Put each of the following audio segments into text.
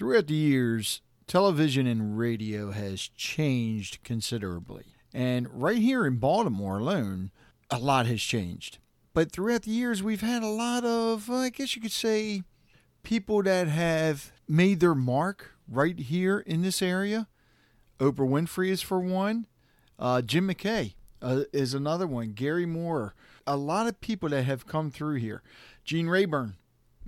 throughout the years, television and radio has changed considerably. And right here in Baltimore alone, a lot has changed. But throughout the years, we've had a lot of, I guess you could say, people that have made their mark right here in this area. Oprah Winfrey is for one. Uh, Jim McKay uh, is another one. Garry Moore. A lot of people that have come through here. Gene Rayburn,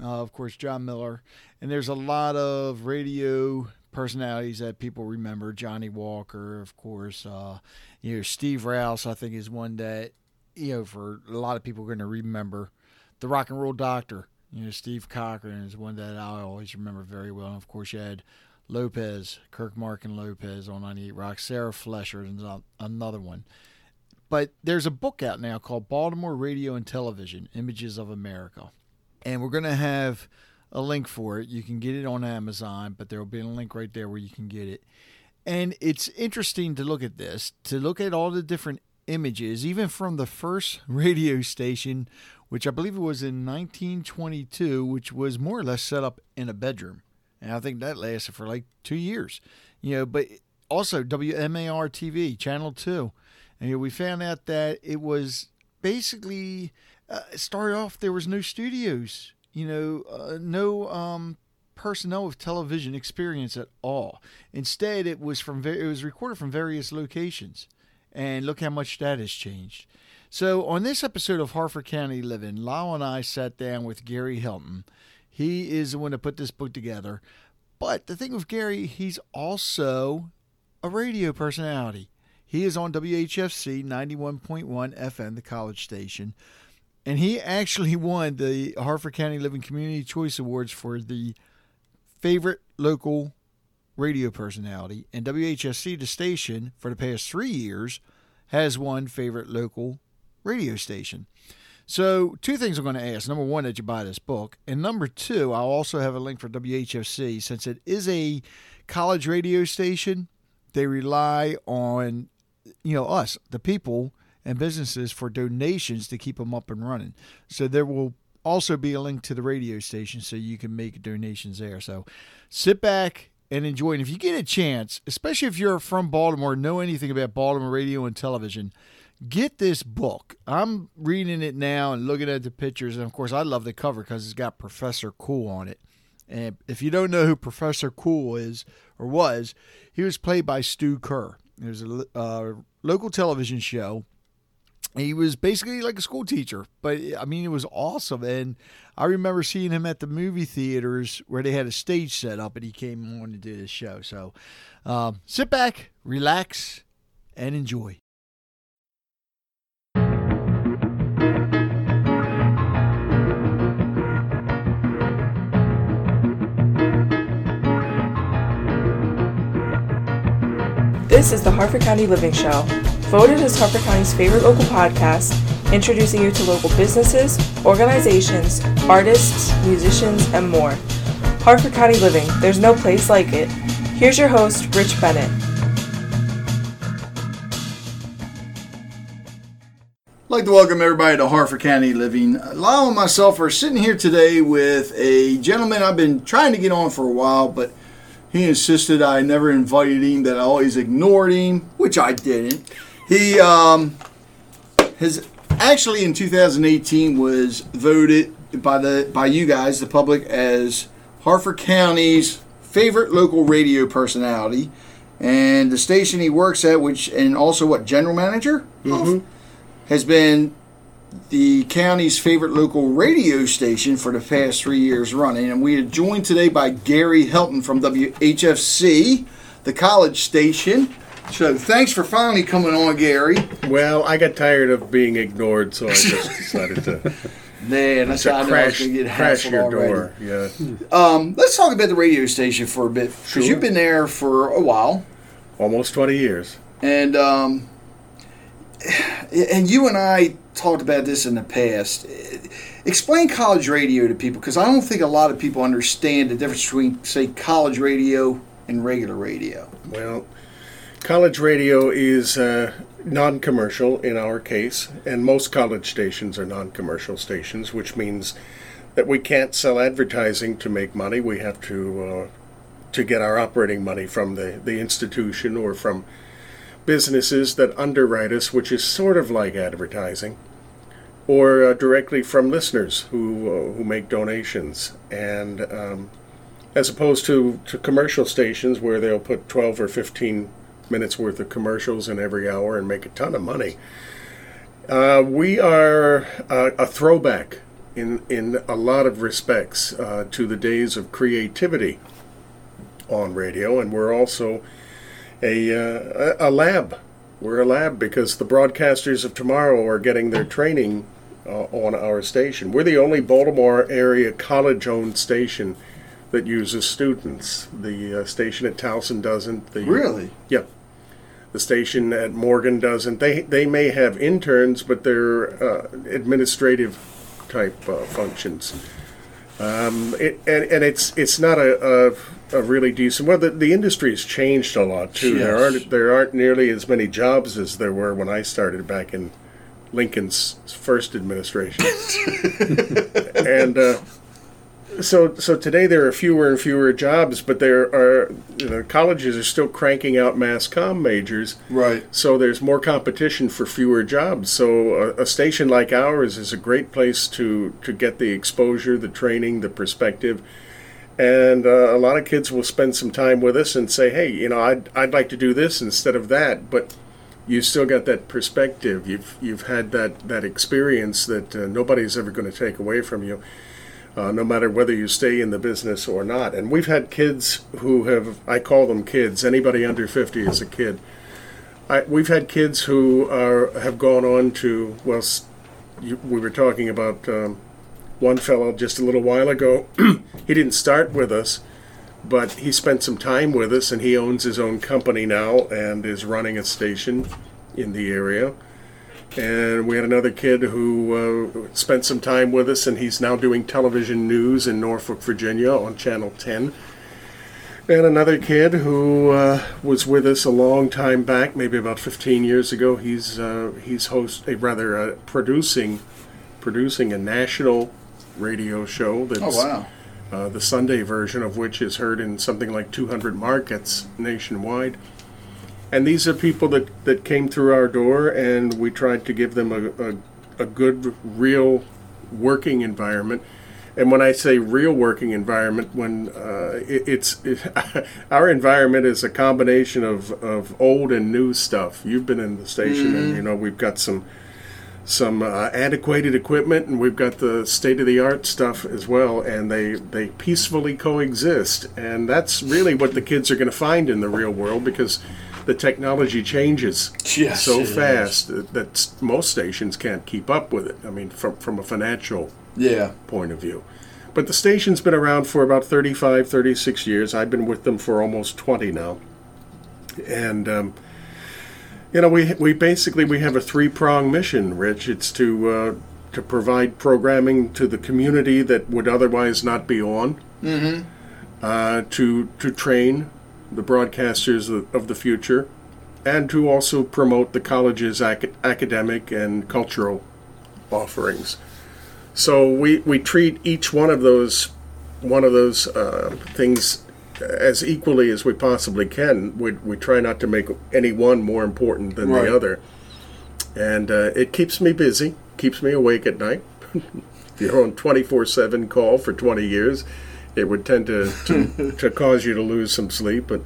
uh, of course, John Miller. And there's a lot of radio personalities that people remember. Johnny Walker, of course. Uh, you know, Steve Rouse, I think, is one that, you know, for a lot of people are going to remember. The Rock and Roll Doctor, you know, Steve Cochran is one that I always remember very well. And of course, you had Lopez, Kirk Mark and Lopez on 98 Rock. Sarah Flesher is another one. But there's a book out now called Baltimore Radio and Television Images of America. And we're going to have a link for it. You can get it on Amazon, but there will be a link right there where you can get it. And it's interesting to look at this, to look at all the different images, even from the first radio station, which I believe it was in 1922, which was more or less set up in a bedroom. And I think that lasted for like two years. You know, but also WMAR TV, Channel 2. And you know, we found out that it was basically uh, started off, there was no studios, you know, uh, no um, personnel with television experience at all. Instead, it was from it was recorded from various locations, and look how much that has changed. So, on this episode of Harford County Living, Lyle and I sat down with Gary Helton. He is the one that put this book together. But the thing with Gary, he's also a radio personality. He is on WHFC 91.1 FM, the college station. And he actually won the Harford County Living Community Choice Awards for the favorite local radio personality. And WHFC, the station, for the past three years, has won favorite local radio station. So, two things I'm going to ask. Number one, that you buy this book. And number two, I'll also have a link for WHFC. Since it is a college radio station, they rely on, you know, us, the people and businesses for donations to keep them up and running. So, there will also be a link to the radio station so you can make donations there. So, sit back and enjoy. And if you get a chance, especially if you're from Baltimore, know anything about Baltimore radio and television, get this book. I'm reading it now and looking at the pictures, and of course, I love the cover because it's got Professor Cool on it. And if you don't know who Professor Cool is or was, he was played by Stu Kerr. It was a uh, local television show. He was basically like a school teacher, but I mean, it was awesome. And I remember seeing him at the movie theaters where they had a stage set up, and he came on to do this show. So um, sit back, relax, and enjoy. This is the Harford County Living Show, voted as Harford County's favorite local podcast, introducing you to local businesses, organizations, artists, musicians, and more. Harford County Living, there's no place like it. Here's your host, Rich Bennett. I'd like to welcome everybody to Harford County Living. Lyle and myself are sitting here today with a gentleman I've been trying to get on for a while, but he insisted I never invited him, that I always ignored him, which I didn't. He um, has actually in 2018 was voted by the by you guys, the public, as Harford County's favorite local radio personality, and the station he works at, which and also what general manager, mm-hmm. has been the county's favorite local radio station for the past three years running. And we are joined today by Gary Helton from WHFC, the college station. So thanks for finally coming on, Gary. Well, I got tired of being ignored, so I just decided to. Man, that's how crash, I get crash your door. Yeah. Um, let's talk about the radio station for a bit because sure. you've been there for a while. Almost twenty years. And um, and you and I talked about this in the past. Explain college radio to people because I don't think a lot of people understand the difference between, say, college radio and regular radio. Well, college radio is uh, non commercial in our case, and most college stations are non commercial stations, which means that we can't sell advertising to make money. We have to uh, to get our operating money from the, the institution or from businesses that underwrite us, which is sort of like advertising, or uh, directly from listeners who uh, who make donations, and um, as opposed to, to commercial stations where they'll put 12 or 15 minutes worth of commercials in every hour and make a ton of money. Uh, we are uh, a throwback in, in a lot of respects uh, to the days of creativity on radio, and we're also a, uh, a lab. We're a lab because the broadcasters of tomorrow are getting their training uh, on our station. We're the only Baltimore area college owned station that uses students. The uh, station at Towson doesn't. The, Really? Yeah. The station at Morgan doesn't. They they may have interns, but they're uh, administrative type uh, functions. Um, it, and, and it's it's not a, a, a really decent. Well, the, the industry has changed a lot too. There aren't there aren't nearly as many jobs as there were when I started back in Lincoln's first administration. and uh, so so today there are fewer and fewer jobs, but there are you know, colleges are still cranking out mass comm majors. Right. So there's more competition for fewer jobs. So a, a station like ours is a great place to to get the exposure, the training, the perspective. And uh, a lot of kids will spend some time with us and say, "Hey, you know, I'd I'd like to do this instead of that." But you've still got that perspective. You've you've had that that experience that uh, nobody's ever going to take away from you uh, no matter whether you stay in the business or not. And we've had kids who have, I call them kids, anybody under 50 is a kid. I, we've had kids who are, have gone on to, well, you, we were talking about um, one fellow just a little while ago. he didn't start with us, but he spent some time with us and he owns his own company now and is running a station in the area. And we had another kid who uh, spent some time with us, and he's now doing television news in Norfolk, Virginia on Channel 10. And another kid who uh, was with us a long time back, maybe about 15 years ago. He's uh, he's host, uh, rather uh, producing producing a national radio show that's Oh wow. uh, the Sunday version of which is heard in something like 200 markets nationwide. And these are people that, that came through our door, and we tried to give them a, a, a good, real working environment. And when I say real working environment, when uh, it, it's it, our environment is a combination of, of old and new stuff. You've been in the station, and you know we've got some some uh, antiquated equipment, and we've got the state of the art stuff as well. And they they peacefully coexist, and that's really what the kids are going to find in the real world because the technology changes Yes, so fast that, that most stations can't keep up with it. I mean, from from a financial Yeah. point of view. But the station's been around for about 35, 36 years. I've been with them for almost 20 now. And, um, you know, we, we basically, we have a three-prong mission, Rich. It's to, uh, to provide programming to the community that would otherwise not be on. Mm-hmm. Uh, to, to train the broadcasters of, the future. And to also promote the college's ac- academic and cultural offerings. So we, we treat each one of those one of those uh, things as equally as we possibly can. We, we try not to make any one more important than Right. the other, and uh, it keeps me busy, keeps me awake at night. you're on twenty four seven call for twenty years, it would tend to, to, to cause you to lose some sleep. But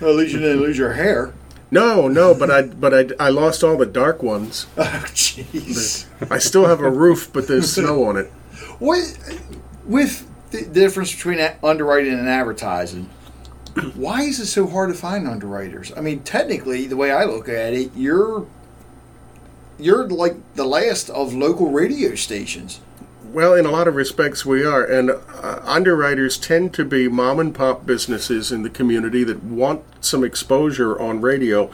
Well, at least you didn't lose your hair. no, no, but I but I, I lost all the dark ones. Oh, jeez. I still have a roof, but there's snow on it. What with the difference between underwriting and advertising? Why is it so hard to find underwriters? I mean, technically, the way I look at it, you're you're like the last of local radio stations. Well, in a lot of respects, we are. And uh, underwriters tend to be mom and pop businesses in the community that want some exposure on radio,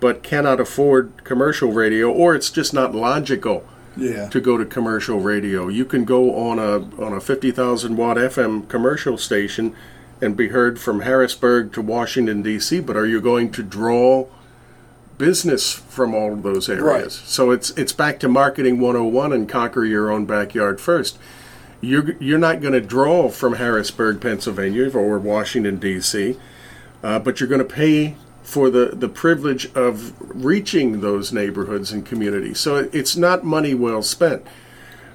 but cannot afford commercial radio, or it's just not logical Yeah. to go to commercial radio. You can go on a on a 50,000 watt FM commercial station and be heard from Harrisburg to Washington D.C., but are you going to draw business from all of those areas? Right. So it's it's back to marketing 101 and conquer your own backyard first. you're you're not going to draw from Harrisburg, Pennsylvania, or Washington D.C., uh, but you're going to pay for the the privilege of reaching those neighborhoods and communities. So it, it's not money well spent.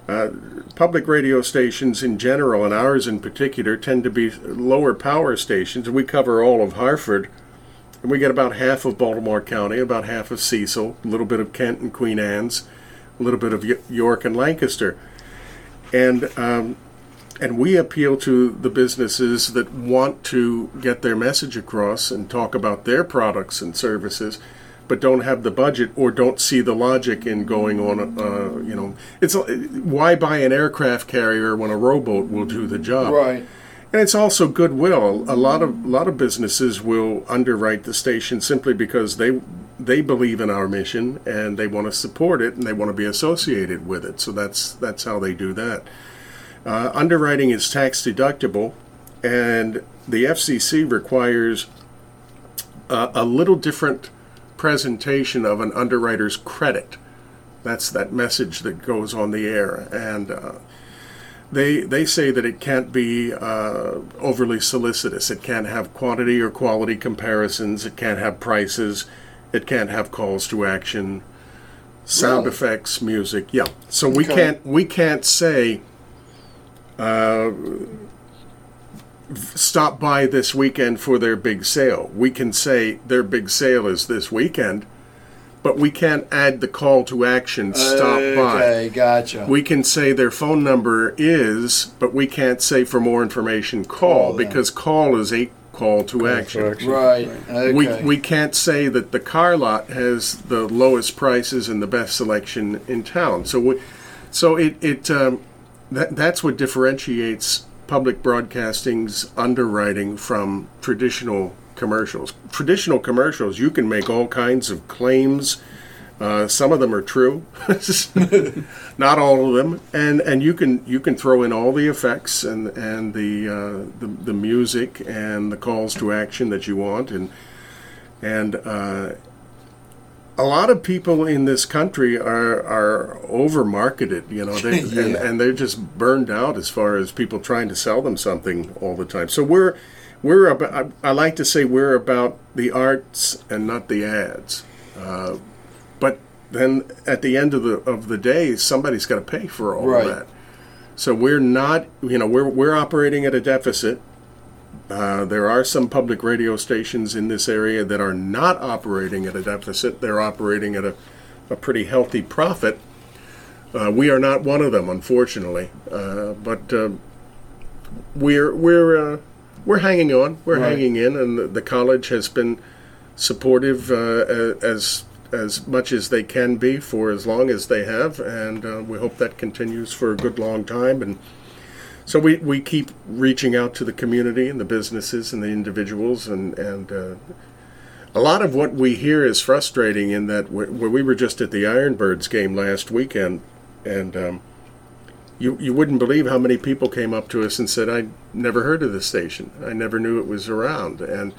Uh, public radio stations in general, and ours in particular, tend to be lower power stations. We cover all of Harford, and we get about half of Baltimore County, about half of Cecil, a little bit of Kent and Queen Anne's, a little bit of York and Lancaster, and um, and we appeal to the businesses that want to get their message across and talk about their products and services but don't have the budget or don't see the logic in going on. Uh, you know, it's why buy an aircraft carrier when a rowboat will do the job. Right. And it's also goodwill. A lot of a lot of businesses will underwrite the station simply because they they believe in our mission and they want to support it and they want to be associated with it. So that's that's how they do that. Uh, underwriting is tax deductible, and the FCC requires uh, a little different presentation of an underwriter's credit. That's that message that goes on the air, and uh, they they say that it can't be uh, overly solicitous. It can't have quantity or quality comparisons. It can't have prices. It can't have calls to action, sound really? effects, music. Yeah. So we okay. can't we can't say. Uh, stop by this weekend for their big sale. We can say their big sale is this weekend, but we can't add the call to action stop okay, by. Okay, gotcha. We can say their phone number is, but we can't say for more information call, call because call is a call to action. action. Right. Okay. We we can't say that the car lot has the lowest prices and the best selection in town. So we, so it it um, that that's what differentiates public broadcasting's underwriting from traditional commercials. Traditional commercials, you can make all kinds of claims. Uh, some of them are true, not all of them, and and you can you can throw in all the effects and and the, uh, the the music and the calls to action that you want, and and uh, a lot of people in this country are are over marketed, you know, they, yeah. and, and they're just burned out as far as people trying to sell them something all the time. So we're we're about, I, I like to say we're about the arts and not the ads. Uh, but then at the end of the of the day, somebody's got to pay for all right. of that. So we're not, you know, we're we're operating at a deficit uh, there are some public radio stations in this area that are not operating at a deficit. They're operating at a, a pretty healthy profit. Uh, we are not one of them, unfortunately. Uh, but uh, we're we're uh, we're hanging on. We're right. hanging in, and the, the, college has been supportive as as much as they can be for as long as they have, and we hope that continues for a good long time. And so we, we keep reaching out to the community and the businesses and the individuals and and uh, a lot of what we hear is frustrating in that where we were just at the Ironbirds game last weekend and um, you you wouldn't believe how many people came up to us and said I never heard of this station I never knew it was around and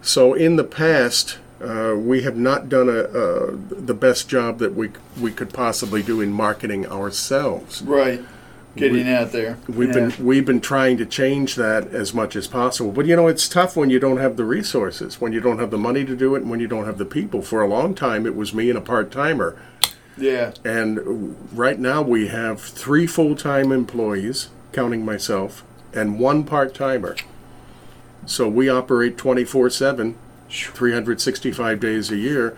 so in the past uh, we have not done a, a, the best job that we we could possibly do in marketing ourselves right getting we, out there. We've yeah. been we've been trying to change that as much as possible. But you know, it's tough when you don't have the resources, when you don't have the money to do it, and when you don't have the people. For a long time, it was me and a part timer. Yeah. And right now we have three full time employees, counting myself, and one part timer. So we operate 24 7, 365 days a year,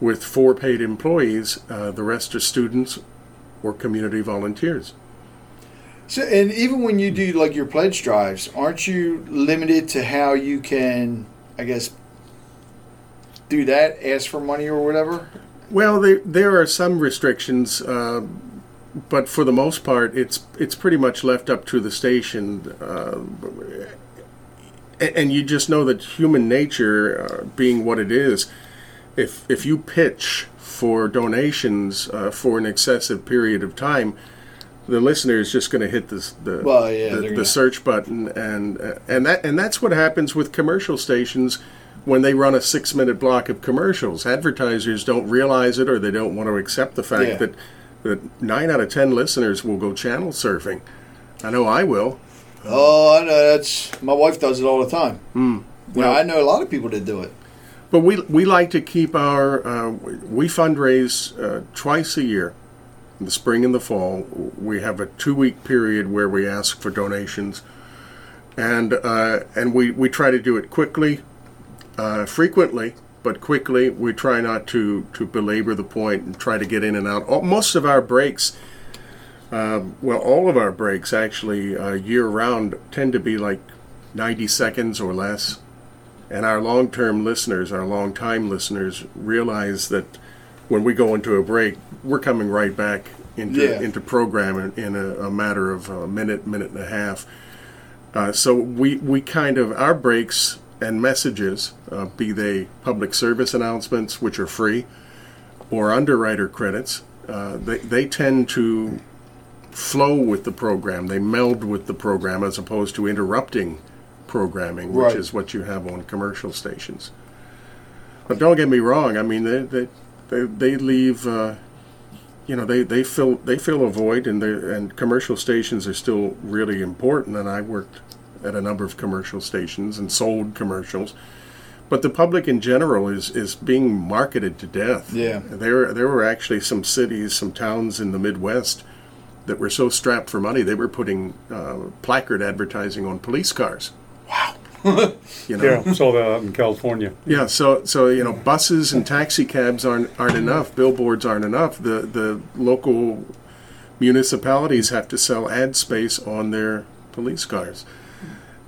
with four paid employees. Uh, the rest are students or community volunteers. So, and even when you do like your pledge drives, aren't you limited to how you can, I guess, do that? Ask for money or whatever. Well, there there are some restrictions, uh, but for the most part, it's it's pretty much left up to the station. Uh, and you just know that human nature, uh, being what it is, if if you pitch for donations uh, for an excessive period of time, the listener is just going to hit this, the well, yeah, the, the search button and and that and that's what happens with commercial stations when they run a six minute block of commercials. Advertisers don't realize it or they don't want to accept the fact yeah. that that nine out of ten listeners will go channel surfing. I know I will. Oh, I know that's my wife does it all the time. Mm. Well, I know a lot of people that do it. But we we like to keep our uh, we fundraise uh, twice a year, in the spring and the fall. We have a two week period where we ask for donations, and uh, and we, we try to do it quickly, uh, frequently, but quickly. We try not to to belabor the point and try to get in and out. All, most of our breaks. Uh, well, all of our breaks actually uh, year round tend to be like 90 seconds or less. And our long term listeners, our long time listeners, realize that when we go into a break, we're coming right back into, Yeah. into program in, in a, a matter of a minute, minute and a half. Uh, so we, we kind of, our breaks and messages, uh, be they public service announcements, which are free, or underwriter credits, uh, they, they tend to flow with the program. They meld with the program as opposed to interrupting programming, which Right. is what you have on commercial stations. But don't get me wrong. I mean, they they they, they leave. Uh, you know, they, they fill they fill a void, and and commercial stations are still really important. And I worked at a number of commercial stations and sold commercials. But the public in general is, is being marketed to death. Yeah. There there were actually some cities, some towns in the Midwest that were so strapped for money they were putting uh, placard advertising on police cars. Wow. you know. Yeah, saw that out in California. Yeah, so so you know, buses and taxi cabs aren't aren't enough. Billboards aren't enough. The the local municipalities have to sell ad space on their police cars,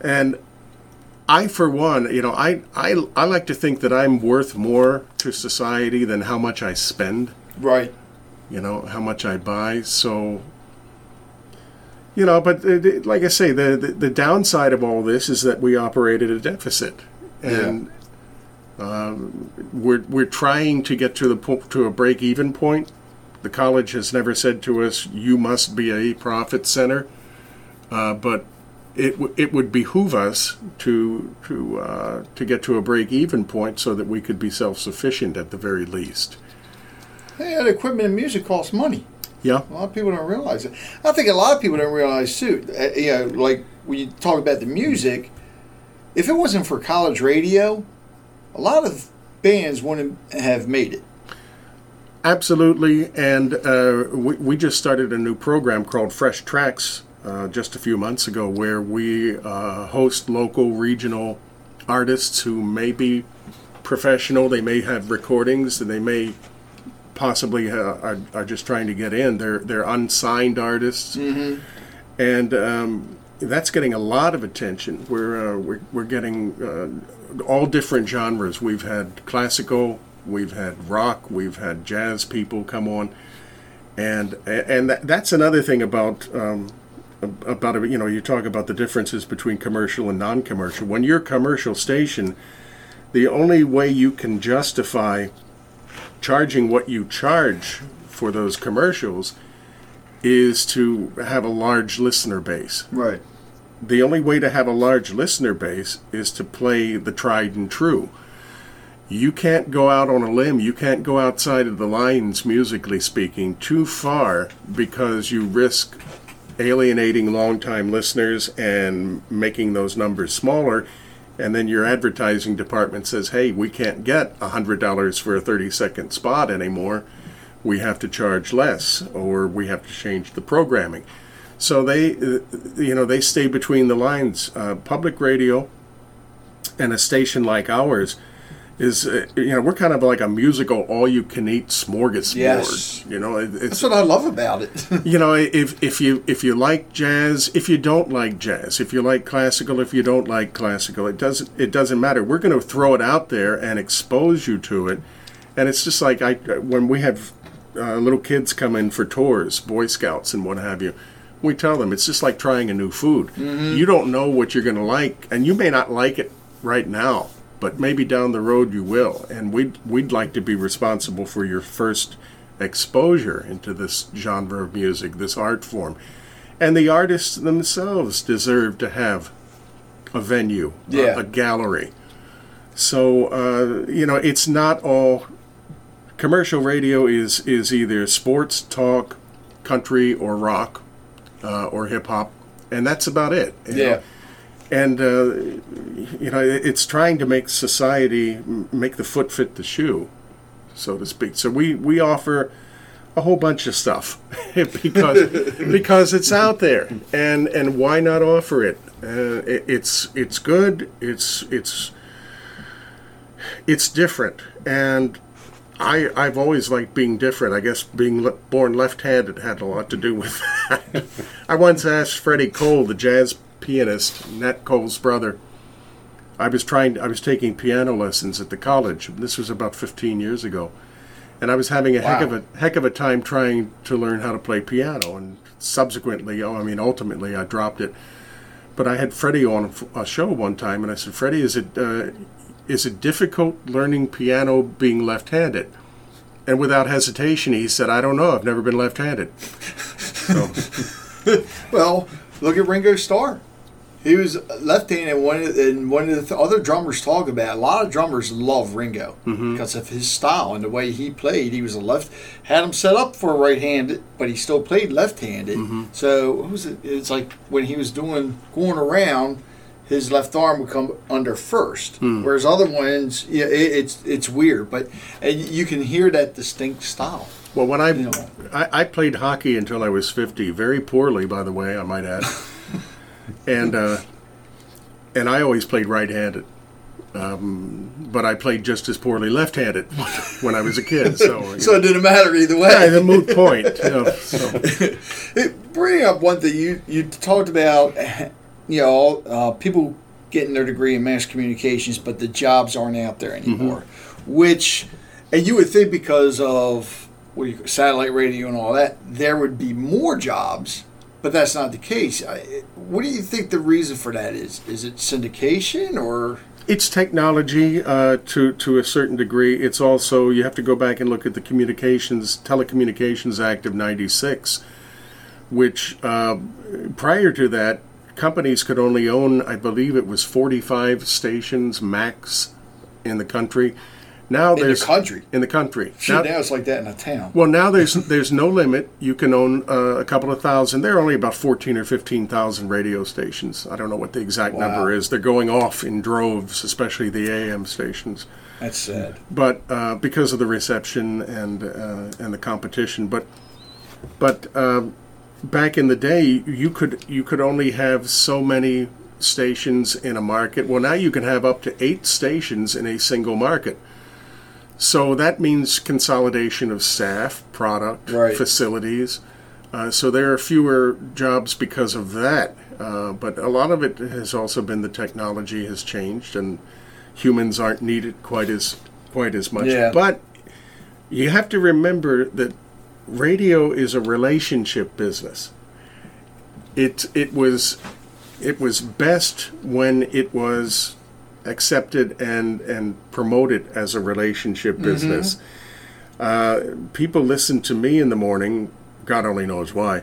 and I, for one, you know, I I I like to think that I'm worth more to society than how much I spend. Right. You know, how much I buy. So. You know, but uh, the- like I say, the, the the downside of all this is that we operate at a deficit, and um, we're we're trying to get to the po- to a break even point. The college has never said to us, "You must be a profit center," uh, but it w- it would behoove us to to uh, to get to a break even point so that we could be self sufficient at the very least. Hey, that equipment and music costs money. Yeah, A lot of people don't realize it. I think a lot of people don't realize too. uh, You know, like when you talk about the music, if it wasn't for college radio, a lot of bands wouldn't have made it. absolutely. And uh, we we just started a new program called Fresh Tracks uh, just a few months ago, where we uh, host local regional artists who may be professional. They may have recordings, and they may possibly uh, are, are just trying to get in. They're they're unsigned artists, and um, that's getting a lot of attention. We're uh, we're, we're getting uh, all different genres. We've had classical, we've had rock, we've had jazz people come on, and and that, that's another thing about. Um, about you know you talk about the differences between commercial and non-commercial when you're a commercial station the only way you can justify charging what you charge for those commercials is to have a large listener base. Right. The only way to have a large listener base is to play the tried and true. You can't go out on a limb, you can't go outside of the lines, musically speaking, too far because you risk alienating longtime listeners and making those numbers smaller. And then your advertising department says, hey, we can't get $100 for a 30 second spot anymore. We have to charge less or we have to change the programming. So they, you know, they stay between the lines. Uh, public radio and a station like ours is, uh, you know, we're kind of like a musical all-you-can-eat smorgasbord. Yes. You know, it, That's what I love about it. you know, if if you if you like jazz, if you don't like jazz, if you like classical, if you don't like classical, it doesn't it doesn't matter. We're going to throw it out there and expose you to it. And it's just like I when we have uh, little kids come in for tours, Boy Scouts and what have you. We tell them it's just like trying a new food. You don't know what you're going to like, and you may not like it right now, but maybe down the road you will. And we'd we'd like to be responsible for your first exposure into this genre of music, this art form. And the artists themselves deserve to have a venue, a- Yeah. a, gallery. So uh, you know, it's not all commercial radio is is either sports talk, country or rock, uh, or hip hop, and that's about it. you Yeah. know. And uh, you know, it's trying to make society make the foot fit the shoe, so to speak. So we we offer a whole bunch of stuff because because it's out there, and and why not offer it? Uh, it it's it's good. It's it's it's different, and I I've always liked being different. I guess being le- born left-handed had a lot to do with that. I once asked Freddy Cole, the jazz pianist, Nat Cole's brother. I was trying. I was taking piano lessons at the college. This was about 15 years ago, and I was having a heck of a heck of a time trying to learn how to play piano. And subsequently, oh, I mean, ultimately, I dropped it. But I had Freddy on a show one time, and I said, "Freddy, is it uh, is it difficult learning piano being left-handed?" And without hesitation, he said, "I don't know. I've never been left-handed." So, Well, look at Ringo Starr. He was left-handed, and one of the, and one of the th- other drummers talk about. A lot of drummers love Ringo mm-hmm. because of his style and the way he played. He was a left, had him set up for a right-handed, but he still played left-handed. Mm-hmm. So what was it? It's like when he was doing going around, his left arm would come under first, hmm. whereas other ones, yeah, it, it's it's weird, but and you can hear that distinct style. well, when I, You know. I I played hockey until I was 50, very poorly, by the way, I might add, and uh, and I always played right-handed. Um, but I played just as poorly left-handed when I was a kid. So, So know. it didn't matter either way. yeah, the moot point. You know, so. Bring up one thing you you talked about, you know, uh, people getting their degree in mass communications, but the jobs aren't out there anymore. Which, and you would think because of what you, satellite radio and all that, there would be more jobs, but that's not the case. What do you think the reason for that is? Is it syndication or? It's technology uh, to to a certain degree. It's also you have to go back and look at the Communications Telecommunications Act of '96, which uh, prior to that, companies could only own, I believe it was 45 stations max in the country. Now In the there's country? in the country. Shit, Now- now it's like that in a town. well, now there's there's no limit. You can own uh, a couple of thousand. There are only about fourteen or fifteen thousand radio stations. I don't know what the exact Wow. number is. They're going off in droves, especially the AM stations. That's sad. But uh, because of the reception and uh, and the competition, but but um, back in the day, you could you could only have so many stations in a market. Well, now you can have up to eight stations in a single market. So that means consolidation of staff, product, Right. facilities. Uh, so there are fewer jobs because of that. Uh, but a lot of it has also been the technology has changed and humans aren't needed quite as quite as much. Yeah. But you have to remember that radio is a relationship business. It it was it was best when it was accepted and and promoted as a relationship business. Uh, people listen to me in the morning. God only knows why,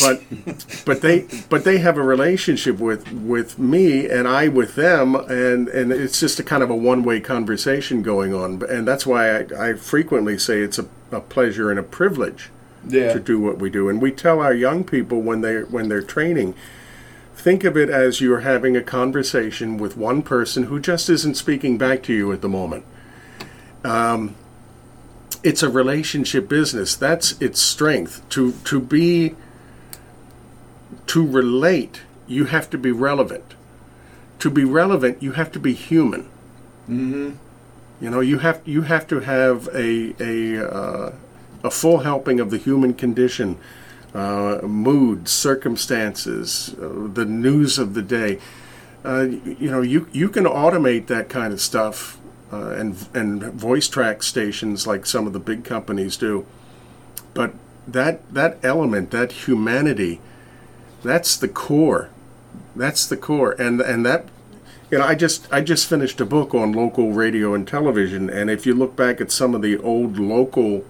but but they but they have a relationship with with me and I with them, and and it's just a kind of a one way conversation going on, and that's why I, I frequently say it's a, a pleasure and a privilege Yeah. to do what we do. And we tell our young people when they when they're training, think of it as you're having a conversation with one person who just isn't speaking back to you at the moment. Um, it's a relationship business. That's its strength. To to be to relate, you have to be relevant. To be relevant, you have to be human. Mm-hmm. You know, you have you have to have a a uh, a full helping of the human condition, uh, moods, circumstances, uh, the news of the day. Uh, you know, you you can automate that kind of stuff uh, and and voice track stations like some of the big companies do. But that that element, that humanity, that's the core. That's the core, and and that you know, I just I just finished a book on local radio and television, and if you look back at some of the old local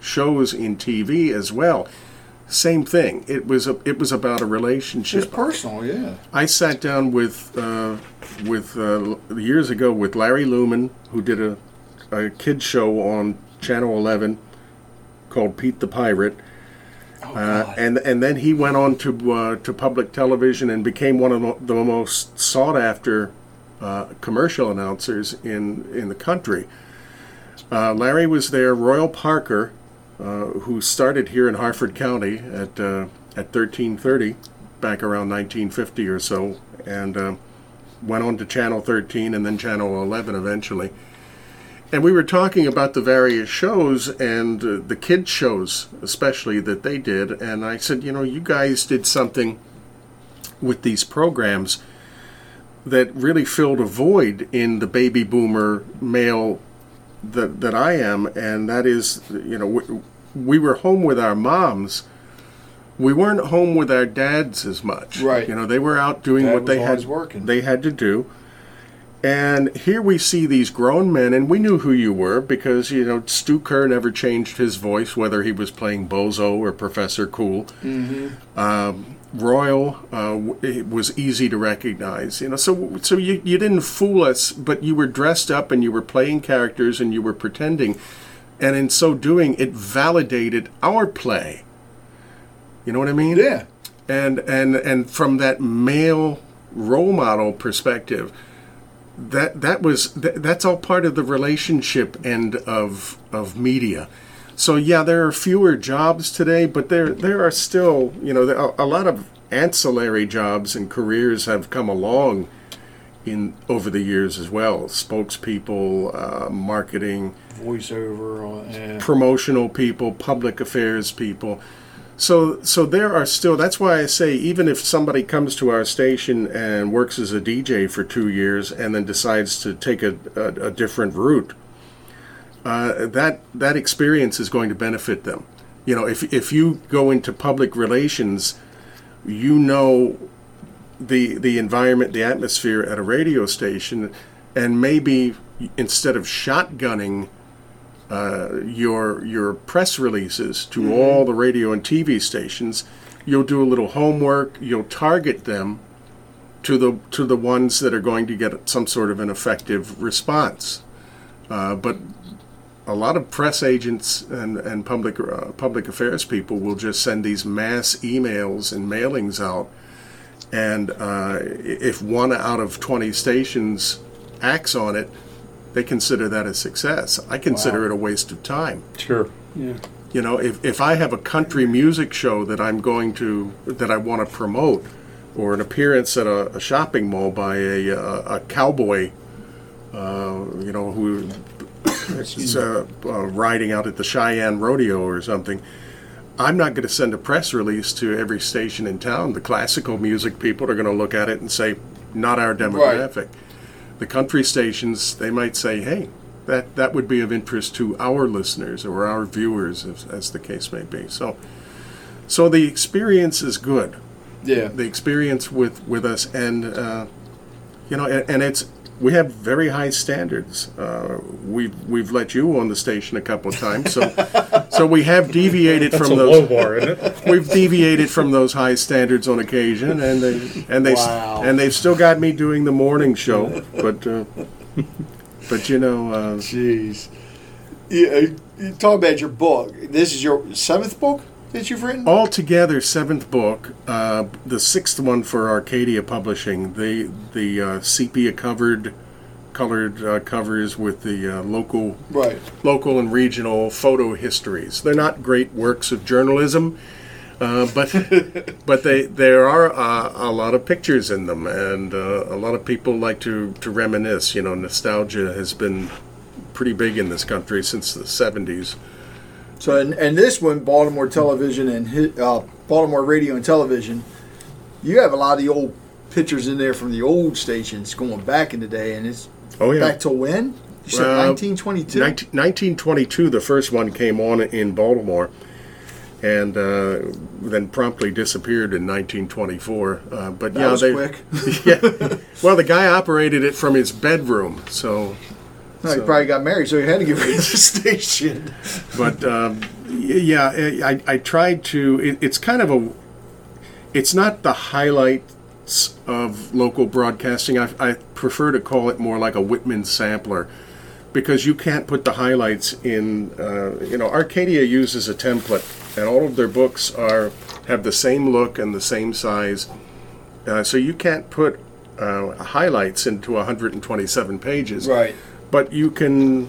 shows in TV as well, same thing. It was a, it was about a relationship. It's personal, yeah. I sat down with uh, with uh, years ago with Larry Lumen, who did a a kids show on Channel 11 called Pete the Pirate. Uh, and and then he went on to uh, to public television and became one of the- most sought after uh, commercial announcers in in the country. Uh, Larry was there. Royal Parker, who started here in Harford County at uh, at 1330, back around 1950 or so, and uh, went on to Channel 13 and then Channel 11 eventually. And we were talking about the various shows and uh, the kids shows, especially that they did. And I said, you know, you guys did something with these programs that really filled a void in the baby boomer male that that I am, and that is, you know, we, we were home with our moms. We weren't home with our dads as much. Right. You know, they were out doing Dad what they had working. they had to do. And here we see these grown men, and we knew who you were because, you know, Stu Kerr never changed his voice, whether he was playing Bozo or Professor Cool. Um, Royal uh, it was easy to recognize, you know. So, so you, you didn't fool us, but you were dressed up and you were playing characters and you were pretending, and in so doing, it validated our play. You know what I mean? Yeah. and and and from that male role model perspective that that was that, that's all part of the relationship end of of media so yeah there are fewer jobs today but there there are still you know a lot of ancillary jobs and careers have come along in over the years as well spokespeople uh, marketing Voiceover. Yeah. promotional people, public affairs people. So, so there are still. That's why I say, even if somebody comes to our station and works as a DJ for two years and then decides to take a, a, a different route, uh, that that experience is going to benefit them. You know, if if you go into public relations, you know the the environment, the atmosphere at a radio station, and maybe instead of shotgunning uh, your your press releases to all the radio and TV stations, you'll do a little homework. You'll target them to the to the ones that are going to get some sort of an effective response. Uh, but a lot of press agents and and public uh, public affairs people will just send these mass emails and mailings out, and uh, if one out of twenty stations acts on it, they consider that a success. I consider Wow. it a waste of time. Sure. Yeah. You know, if, if I have a country music show that I'm going to that I want to promote, or an appearance at a, a shopping mall by a, a, a cowboy, uh, you know, who is uh, uh, riding out at the Cheyenne Rodeo or something, I'm not going to send a press release to every station in town. The classical music people are going to look at it and say, not our demographic. The country stations, they might say, hey, that, that would be of interest to our listeners or our viewers, as, as the case may be. So, so the experience is good. Yeah. The experience with, with us, and uh, you know, and, and it's we have very high standards. Uh, we've we've let you on the station a couple of times, so so we have deviated That's from a those low bar, isn't it? we've deviated from those high standards on occasion, and they and they Wow. and they've still got me doing the morning show. But uh, but you know, uh, Jeez. Yeah, you talk about your book. This is your seventh book that you've written. altogether seventh book, uh, the sixth one for Arcadia Publishing. The the uh, sepia covered, colored uh, covers with the uh, local Right. local and regional photo histories. They're not great works of journalism, uh, but but they there are uh, a lot of pictures in them, and uh, a lot of people like to to reminisce. You know, nostalgia has been pretty big in this country since the '70s. So, and, and this one, Baltimore Television and uh, Baltimore Radio and Television, you have a lot of the old pictures in there from the old stations going back in the day, and it's Oh yeah, back to when? You said Well, 1922. 19, 1922, the first one came on in Baltimore, and uh, then promptly disappeared in 1924. Uh, but that yeah, was they, quick. yeah. Well, the guy operated it from his bedroom, so. No, he probably got married, so he had to get rid of the station. But um, yeah, I, I tried to. It, it's kind of a. It's not the highlights of local broadcasting. I, I prefer to call it more like a Whitman sampler, because you can't put the highlights in. Uh, you know, Arcadia uses a template and all of their books are have the same look and the same size. Uh, so you can't put uh, highlights into 127 pages, Right. But you can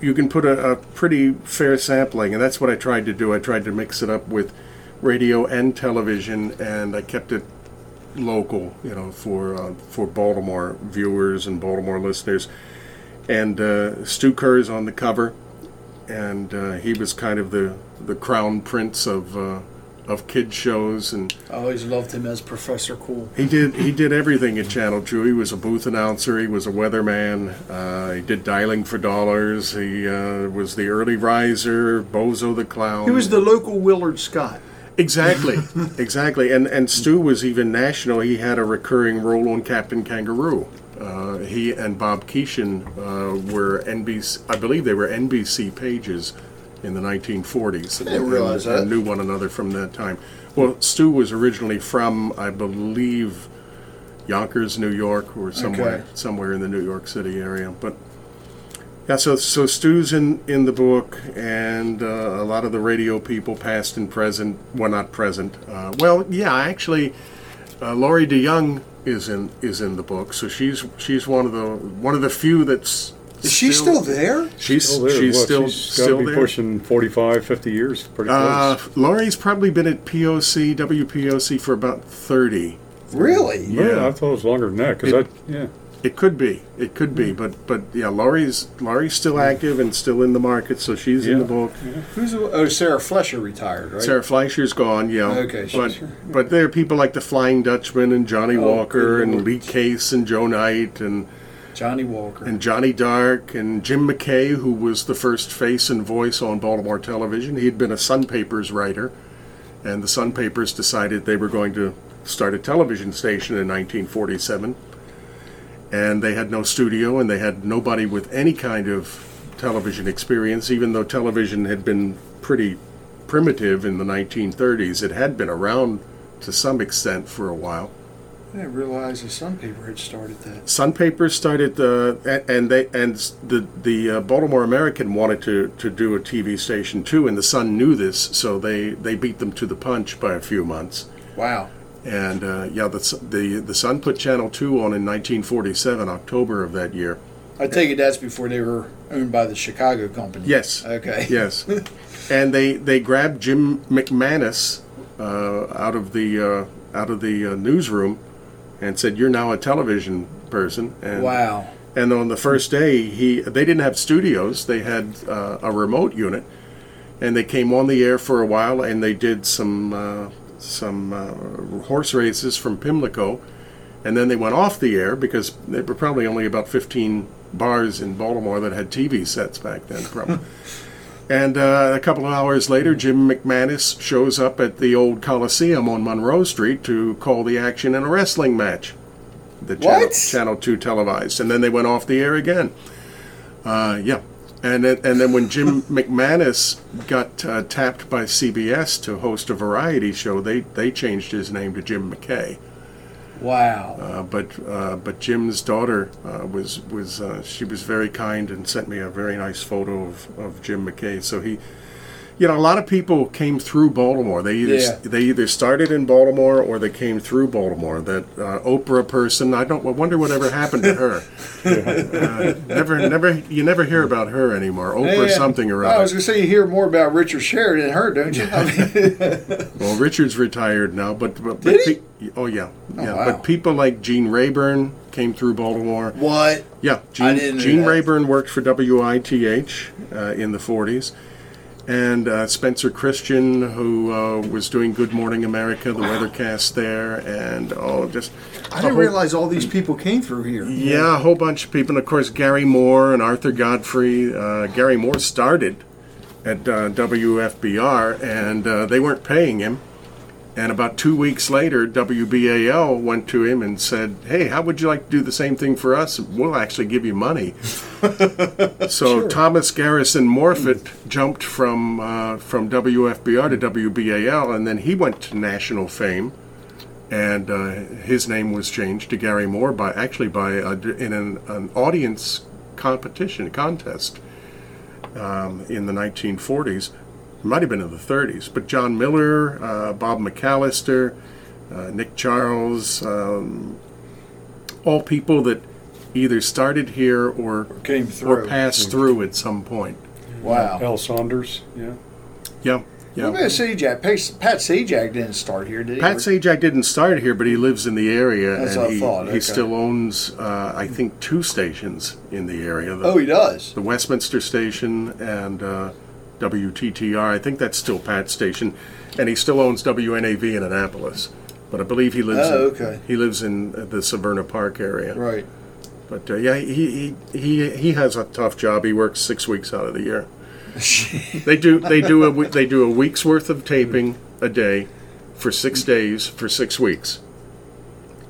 you can put a, a pretty fair sampling, and that's what I tried to do. I tried to mix it up with radio and television, and I kept it local, you know, for uh, for Baltimore viewers and Baltimore listeners. And uh, Stu Kerr's on the cover, and uh, he was kind of the the crown prince of uh, of kid shows, and I always loved him as Professor Kool. he did he did everything at Channel Two. He was a booth announcer. He was a weatherman. Uh, he did dialing for dollars. He uh, was the early riser, Bozo the clown. He was the local Willard Scott. Exactly, exactly. And and Stu was even national. He had a recurring role on Captain Kangaroo. Uh, he and Bob Keeshan uh, were NBC. I believe they were NBC pages in the 1940s. I didn't realize that. And knew one another from that time. Well, Stu was originally from, I believe, Yonkers, New York, or somewhere Okay. somewhere in the New York City area. But yeah, so so Stu's in in the book, and uh, a lot of the radio people, past and present, well, not present. Uh, well, yeah, actually, uh, Laurie DeYoung is in is in the book, so she's she's one of the one of the few that's. Is she still there? She's Still there. she's What, still she's still gotta be there. pushing 45, 50 years. Pretty Uh, close. Laurie's probably been at POC WPOC for about thirty. Really? yeah. yeah. I thought it was longer than that because It- I yeah. It could be. It could be. But but yeah, Laurie's Laurie's still active and still in the market, so she's in the Yeah. book. Who's the, oh Sarah Flesher retired, right? Sarah Fleischer's gone, yeah. Okay, sure, but sure. but there are people like the Flying Dutchman and Johnny Oh, Walker good and lord. Lee Case and Joe Knight and Johnny Walker. and Johnny Dark and Jim McKay, who was the first face and voice on Baltimore television. He had been a Sun Papers writer, and the Sun Papers decided they were going to start a television station in 1947. And they had no studio, and they had nobody with any kind of television experience, even though television had been pretty primitive in the 1930s. It had been around to some extent for a while. I didn't realize the Sun Paper had started that. Sun Papers started the and they and the the uh, Baltimore American wanted to to do a TV station too, and the Sun knew this, so they they beat them to the punch by a few months. Wow. And uh, yeah, the the the Sun put Channel Two on in 1947, October of that year. I take it that's before they were owned by the Chicago company. Yes. Okay. Yes, and they they grabbed Jim McManus uh, out of the uh, out of the uh, newsroom and said, "You're now a television person." And Wow. And on the first day, he they didn't have studios; they had uh, a remote unit, and they came on the air for a while, and they did some uh, some uh, horse races from Pimlico, and then they went off the air because there were probably only about fifteen bars in Baltimore that had TV sets back then, probably. And uh, a couple of hours later, Jim McManus shows up at the old Coliseum on Monroe Street to call the action in a wrestling match. The channel, channel Two televised, and then they went off the air again. Uh, yeah, and then, and then when Jim McManus got uh, tapped by CBS to host a variety show, they they changed his name to Jim McKay. Wow. Uh, but uh, but Jim's daughter uh, was was uh, she was very kind and sent me a very nice photo of, of Jim McKay. So he, you know, a lot of people came through Baltimore. They either Yeah. they either started in Baltimore or they came through Baltimore. That uh, Oprah person, I don't I wonder whatever happened to her. uh, never never you never hear about her anymore. Oprah Yeah. something or other. I was going to say you hear more about Richard Sheridan than her, don't you? Well, Richard's retired now, but but, Did but he? pe- oh yeah yeah. wow. But people like Gene Rayburn came through Baltimore. what? Yeah, Gene, didn't Gene. Rayburn worked for WITH uh, in the 40s. And uh, Spencer Christian, who uh, was doing Good Morning America, the weathercast there, and oh, just I didn't whole- realize all these people came through here. Yeah, a whole bunch of people, and of course Garry Moore and Arthur Godfrey. Uh, Garry Moore started at uh, WFBR, and uh, they weren't paying him. And about two weeks later, WBAL went to him and said, "Hey, how would you like to do the same thing for us? We'll actually give you money." so Thomas Garrison Morfit jumped from uh, from WFBR to WBAL, and then he went to national fame and uh, his name was changed to Garry Moore by actually by a, in an, an audience competition contest um, in the 1940s. It might have been in the 30s. But John Miller, uh, Bob McAllister, uh, Nick Charles, um, all people that either started here or Came through or passed through at some point. Wow. Al Sanders, yeah. Yeah, yeah. What about Sajak? Pat, Pat Sajak didn't start here, did he? Pat Sajak didn't start here, but he lives in the area, That's and what I he, thought, he still owns, uh, I think, two stations in the area. The, Oh, he does. the Westminster station and uh, WTTR. I think that's still Pat's station, and he still owns WNAV in Annapolis. But I believe he lives. Oh, in, okay. He lives in uh, the Severna Park area. Right. But uh, yeah, he, he he he has a tough job. He works six weeks out of the year. they do they do a they do a week's worth of taping a day for six days for six weeks,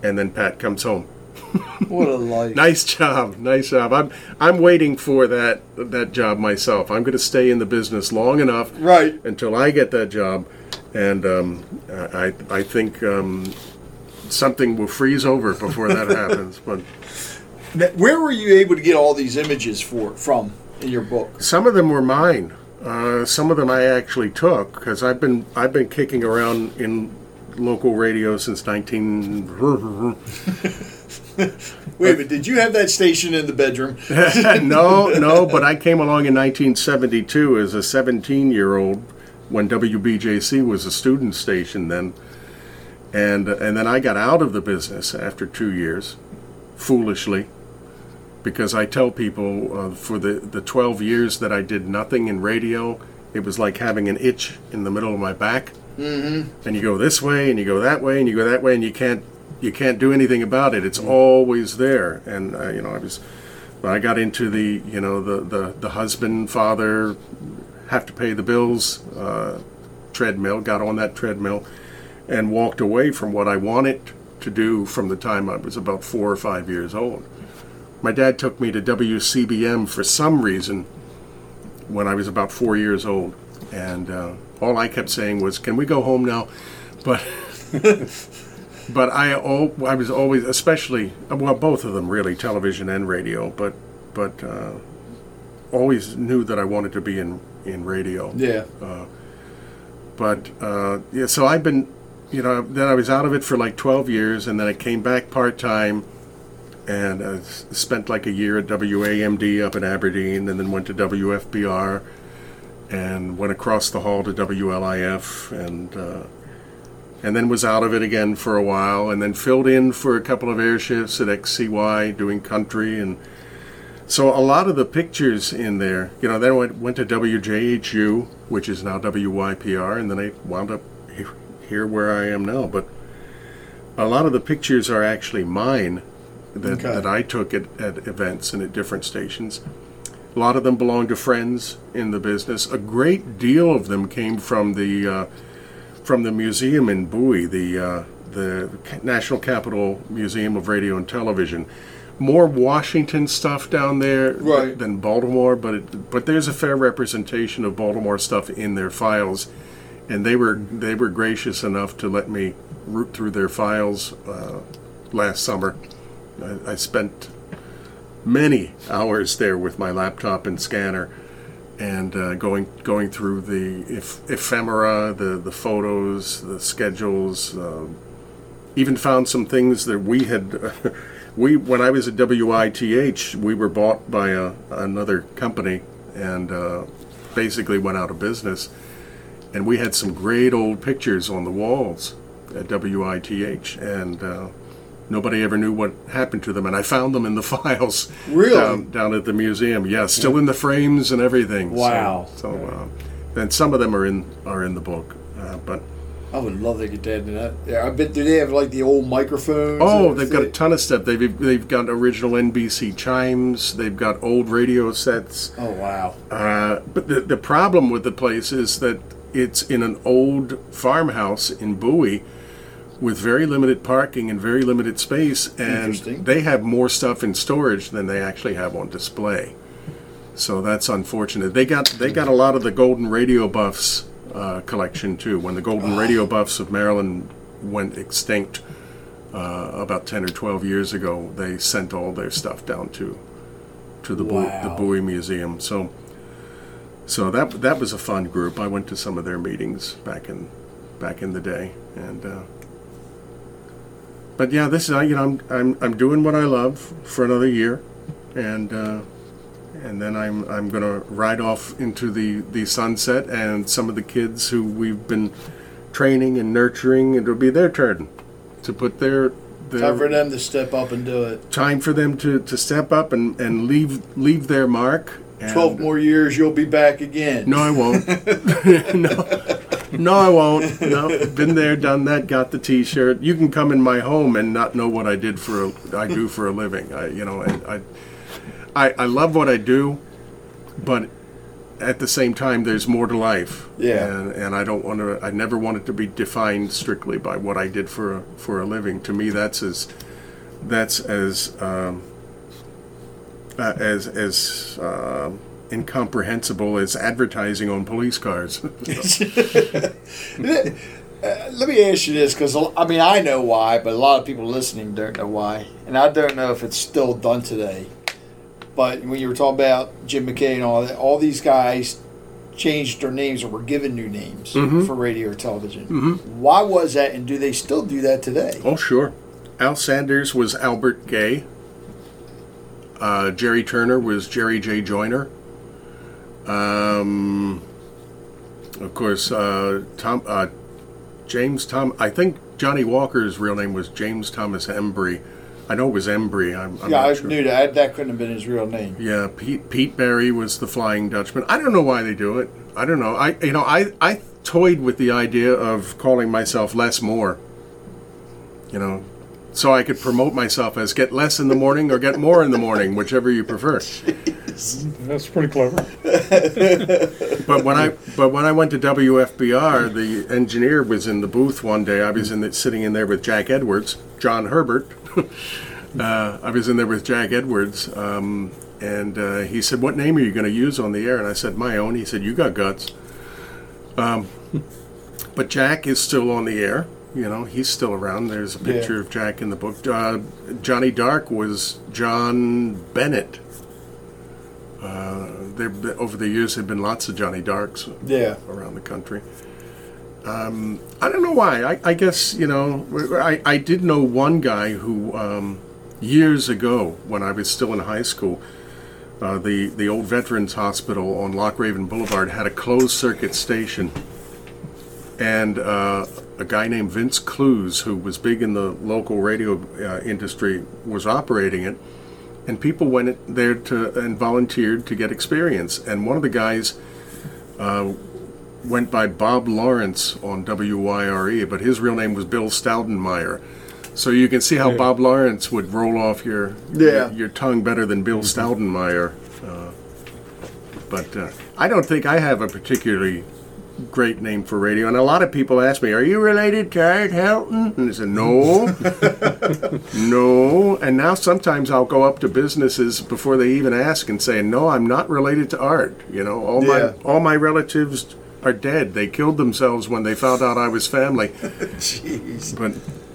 and then Pat comes home. What a life. Nice job, nice job. I'm I'm waiting for that that job myself. I'm going to stay in the business long enough Right. until I get that job, and um, I I think um, something will freeze over before that happens. But Where were you able to get all these images for from in your book? some of them were mine. Uh, some of them I actually took because I've been I've been kicking around in local radio since 19. Wait, but did you have that station in the bedroom? no, no, but I came along in 1972 as a 17 year old when WBJC was a student station then. And, and then I got out of the business after two years, foolishly, because I tell people uh, for the, the 12 years that I did nothing in radio, it was like having an itch in the middle of my back. Mm-hmm. And you go this way, and you go that way, and you go that way, and you can't you can't do anything about it. It's always there. And uh, you know, I was when I got into the you know the the, the husband father have to pay the bills uh, treadmill. Got on that treadmill and walked away from what I wanted to do from the time I was about four or five years old. My dad took me to WCBM for some reason when I was about four years old, and uh, all I kept saying was, "Can we go home now?" But but I al- I was always, especially well, both of them really, television and radio, but but uh, always knew that I wanted to be in in radio Yeah. but uh, yeah, so I've been, you know, then I was out of it for like 12 years, and then I came back part time, and uh, spent like a year at WAMD up in Aberdeen, and then went to WFBR, and went across the hall to WLIF, and uh, and then was out of it again for a while, and then filled in for a couple of air shifts at XCY doing country and. So a lot of the pictures in there, you know, then I went, went to WJHU, which is now WYPR, and then I wound up he- here where I am now. But a lot of the pictures are actually mine that, Okay. that I took at, at events and at different stations. A lot of them belong to friends in the business. A great deal of them came from the uh, from the museum in Bowie, the uh, the National Capital Museum of Radio and Television. More Washington stuff down there Right. than Baltimore, but it, but there's a fair representation of Baltimore stuff in their files, and they were they were gracious enough to let me root through their files uh, last summer. I, I spent many hours there with my laptop and scanner and uh, going going through the eph- ephemera, the the photos, the schedules. Um, even found some things that we had. we when I was at WITH, we were bought by a, another company and uh, basically went out of business. And we had some great old pictures on the walls at WITH, and uh, nobody ever knew what happened to them. And I found them in the files Really? down, down at the museum. Yeah, still in the frames and everything. So- Wow. So, uh, and some of them are in are in the book, uh, but I would love to get that in that. Yeah, I bet. Do they have like the old microphones? Oh, they've got a ton of stuff. They've they've got original NBC chimes. They've got old radio sets. Oh wow. Uh, but the the problem with the place is that it's in an old farmhouse in Bowie, with very limited parking and very limited space, and they have more stuff in storage than they actually have on display. So that's unfortunate. They got they got a lot of the Golden Radio Buffs uh, collection too. When the Golden Radio Buffs of Maryland went extinct uh, about ten or twelve years ago, they sent all their stuff down to to the Bowie, the Bowie Museum. So so that that was a fun group. I went to some of their meetings back in back in the day, and uh, but yeah, this is you know I'm I'm I'm doing what I love for another year, and uh, and then I'm I'm gonna ride off into the the sunset, and some of the kids who we've been training and nurturing, it'll be their turn to put their their Time for them to step up and do it. time for them to, to step up and, and leave leave their mark. And 12 more years, you'll be back again. No, I won't. no, no, I won't. No, been there, done that. Got the T-shirt. You can come in my home and not know what I did for a, I do for a living. I, you know, I, I, I love what I do, but at the same time, there's more to life. Yeah. And, and I don't want to. I never want it to be defined strictly by what I did for a, for a living. To me, that's as that's as um, uh, as as uh, incomprehensible as advertising on police cars. Uh, let me ask you this, because I mean, I know why, but a lot of people listening don't know why, and I don't know if it's still done today. But when you were talking about Jim McKay and all that, all these guys changed their names or were given new names mm-hmm. for radio or television. Mm-hmm. Why was that, and do they still do that today? oh, sure. Al Sanders was Albert Gay. Uh, Jerry Turner was Jerry J. Joyner. Um, of course, uh, Tom uh, James Tom. I think Johnny Walker's real name was James Thomas Embry. I know it was Embry. I'm, I'm yeah, not I sure. knew that. That couldn't have been his real name. Yeah, Pete Pete Barry was the Flying Dutchman. I don't know why they do it. I don't know. I you know I I toyed with the idea of calling myself Les Moore. You know, so I could promote myself as get less in the morning or get more in the morning, whichever you prefer. That's pretty clever. But when I but when I went to WFBR, the engineer was in the booth one day. I was in the, sitting in there with Jack Edwards, John Herbert. uh, I was in there with Jack Edwards, um, and uh, he said, "What name are you going to use on the air?" And I said, "My own." He said, "You got guts." Um, but Jack is still on the air. You know, he's still around. There's a picture Yeah. of Jack in the book. Uh, Johnny Dark was John Bennett. Uh, there, over the years, there have been lots of Johnny Darks Yeah. around the country. Um, I don't know why. I, I guess you know. I, I did know one guy who um, years ago, when I was still in high school, uh, the the old Veterans Hospital on Loch Raven Boulevard had a closed circuit station, and uh, a guy named Vince Clues, who was big in the local radio uh, industry, was operating it. And people went there to and volunteered to get experience. And one of the guys uh, went by Bob Lawrence on WYRE, but his real name was Bill Staudenmeyer. So you can see how Yeah. Bob Lawrence would roll off your Yeah. your, your tongue better than Bill Staudenmeyer. Uh, but uh, I don't think I have a particularly great name for radio. And a lot of people ask me, "Are you related to Art Helton?" And I said, "No, no." And now sometimes I'll go up to businesses before they even ask and say, "No, I'm not related to Art." You know, all Yeah. my all my relatives are dead. They killed themselves when they found out I was family. Jeez. But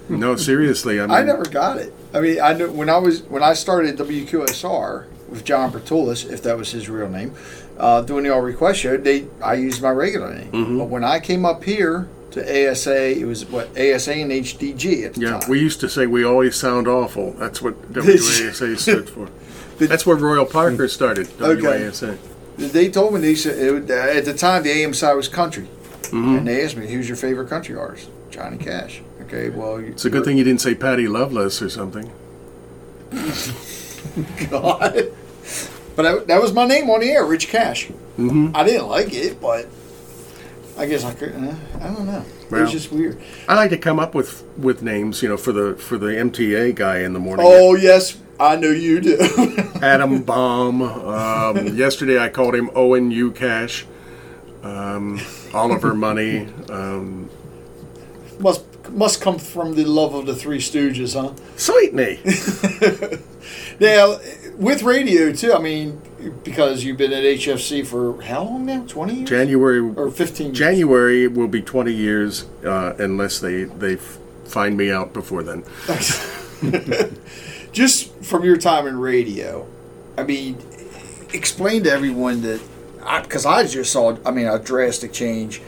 no, seriously, I mean, I never got it. I mean, I knew when I was when I started WQSR with John Bertulis, if that was his real name, uh, doing the all request show. They I used my regular name, Mm-hmm. but when I came up here to ASA, it was what ASA and HDG at the Yeah, time. we used to say we always sound awful. That's what WASA stood for. That's where Royal Parker started. Okay. They told me they said it, at the time the AM side was country, Mm-hmm. and they asked me who's your favorite country artist, Johnny Cash. Okay, well It's a good thing you didn't say Patty Loveless or something. God. But I, that was my name on the air, Rich Cash. Mm-hmm. I didn't like it, but I guess I could. Uh, I don't know. it Well. was just weird. I like to come up with with names, you know, for the for the MTA guy in the morning. Oh yes, I know you do. Adam Baum. Um, yesterday I called him Owen U Cash. Um, Oliver Money. Um, must must come from the love of the Three Stooges, huh? sweet me. Now, with radio too. I mean, because you've been at HFC for how long now? Twenty years January or fifteen? years? January will be 20 years uh, unless they they find me out before then. just from your time in radio, I mean, explain to everyone that because I, just saw, I mean, a drastic change,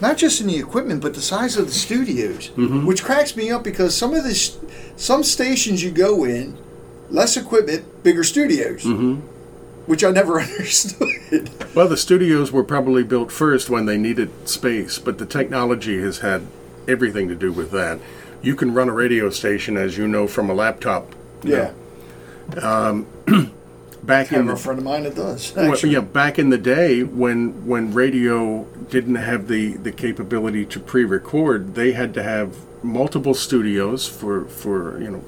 not just in the equipment, but the size of the studios, which cracks me up because some of this, some stations you go in, less equipment, bigger studios, mm-hmm. which I never understood. Well, the studios were probably built first when they needed space, but the technology has had everything to do with that. You can run a radio station, as you know, from a laptop. Yeah, um, Back I have in a the, friend of mine that does. well, yeah, back in the day when when radio didn't have the, the capability to pre-record, they had to have multiple studios for for you know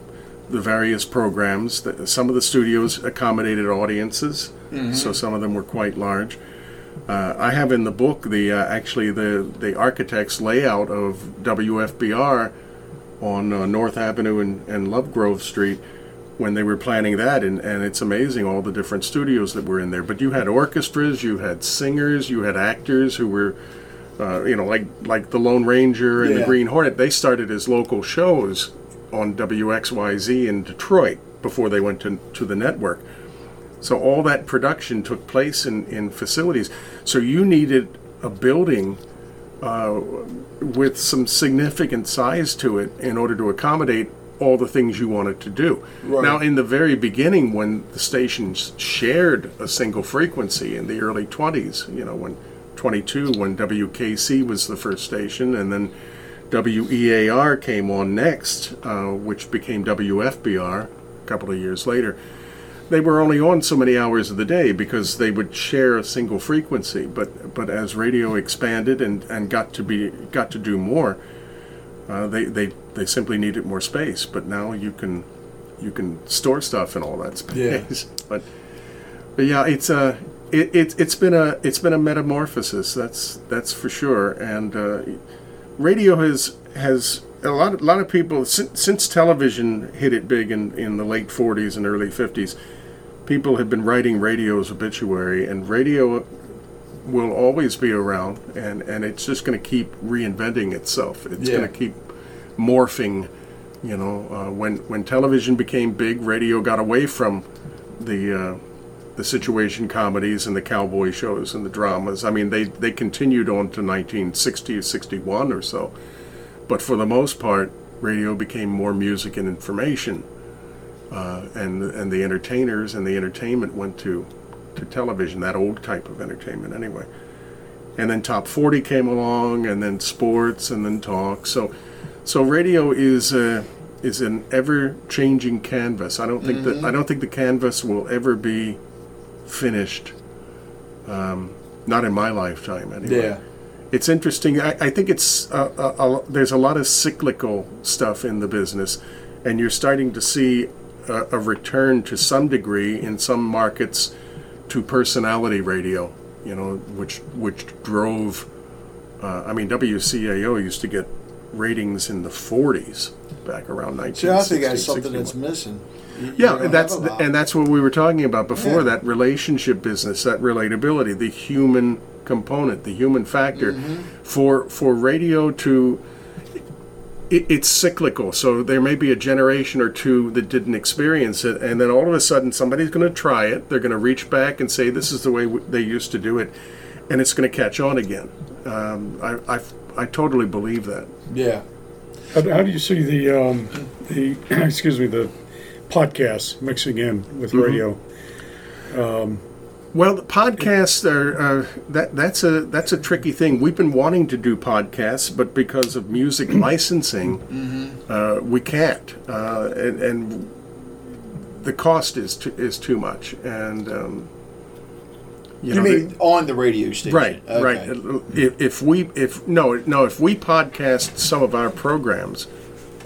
the various programs. Some of the studios accommodated audiences, so some of them were quite large. Uh, I have in the book the uh, actually the the architect's layout of WFBR on uh, North Avenue and, and Lovegrove Street when they were planning that, and, and it's amazing all the different studios that were in there. But you had orchestras, you had singers, you had actors who were, uh, you know, like like the Lone Ranger and the Green Hornet. They started as local shows on WXYZ in Detroit before they went to to the network. So all that production took place in, in facilities. So you needed a building uh, with some significant size to it in order to accommodate all the things you wanted to do. Right. Now, in the very beginning, when the stations shared a single frequency in the early 20s, you know, when 22, when WKC was the first station, and then WEAR came on next, uh, which became WFBR a couple of years later they were only on so many hours of the day because they would share a single frequency. But but as radio expanded and, and got to be got to do more, uh, they, they they simply needed more space. But now you can you can store stuff in all that space. But but yeah, it's a it, it it's been a it's been a metamorphosis. That's that's for sure. And uh, radio has has a lot of, lot of people since, since television hit it big in, in the late 40s and early 50s people have been writing radio's obituary and radio will always be around and, and it's just going to keep reinventing itself it's Yeah. going to keep morphing you know uh, when when television became big radio got away from the uh, the situation comedies and the cowboy shows and the dramas i mean they they continued on to 1960 or 61 or so but for the most part, radio became more music and information, uh, and and the entertainers and the entertainment went to to television, that old type of entertainment anyway. And then top 40 came along, and then sports, and then talk. So, so radio is a, is an ever changing canvas. I don't think that I don't think the canvas will ever be finished. Um, not in my lifetime, anyway yeah. it's interesting. I, I think it's uh, a, a, there's a lot of cyclical stuff in the business, and you're starting to see a, a return to some degree in some markets to personality radio. You know, which which drove. Uh, I mean, WCAO used to get ratings in the 40s back around 1960. See, I think that's something 61. that's missing. You- you Yeah, don't and that's have and that's what we were talking about before. Yeah. That relationship business, that relatability, the human component, the human factor, Mm-hmm. for for radio to. It, it's cyclical, so there may be a generation or two that didn't experience it, and then all of a sudden somebody's going to try it. They're going to reach back and say, "This is the way w- they used to do it," and it's going to catch on again. Um, I, I I totally believe that. yeah. How, how do you see the um, the excuse me the podcasts mixing in with Mm-hmm. radio? Well, the podcasts are uh, that that's a that's a tricky thing. We've been wanting to do podcasts, but because of music licensing, uh, we can't, uh, and, and the cost is too, is too much. And um, You, know, mean the- on the radio station? right, Okay. right. If, if we if no no if we podcast some of our programs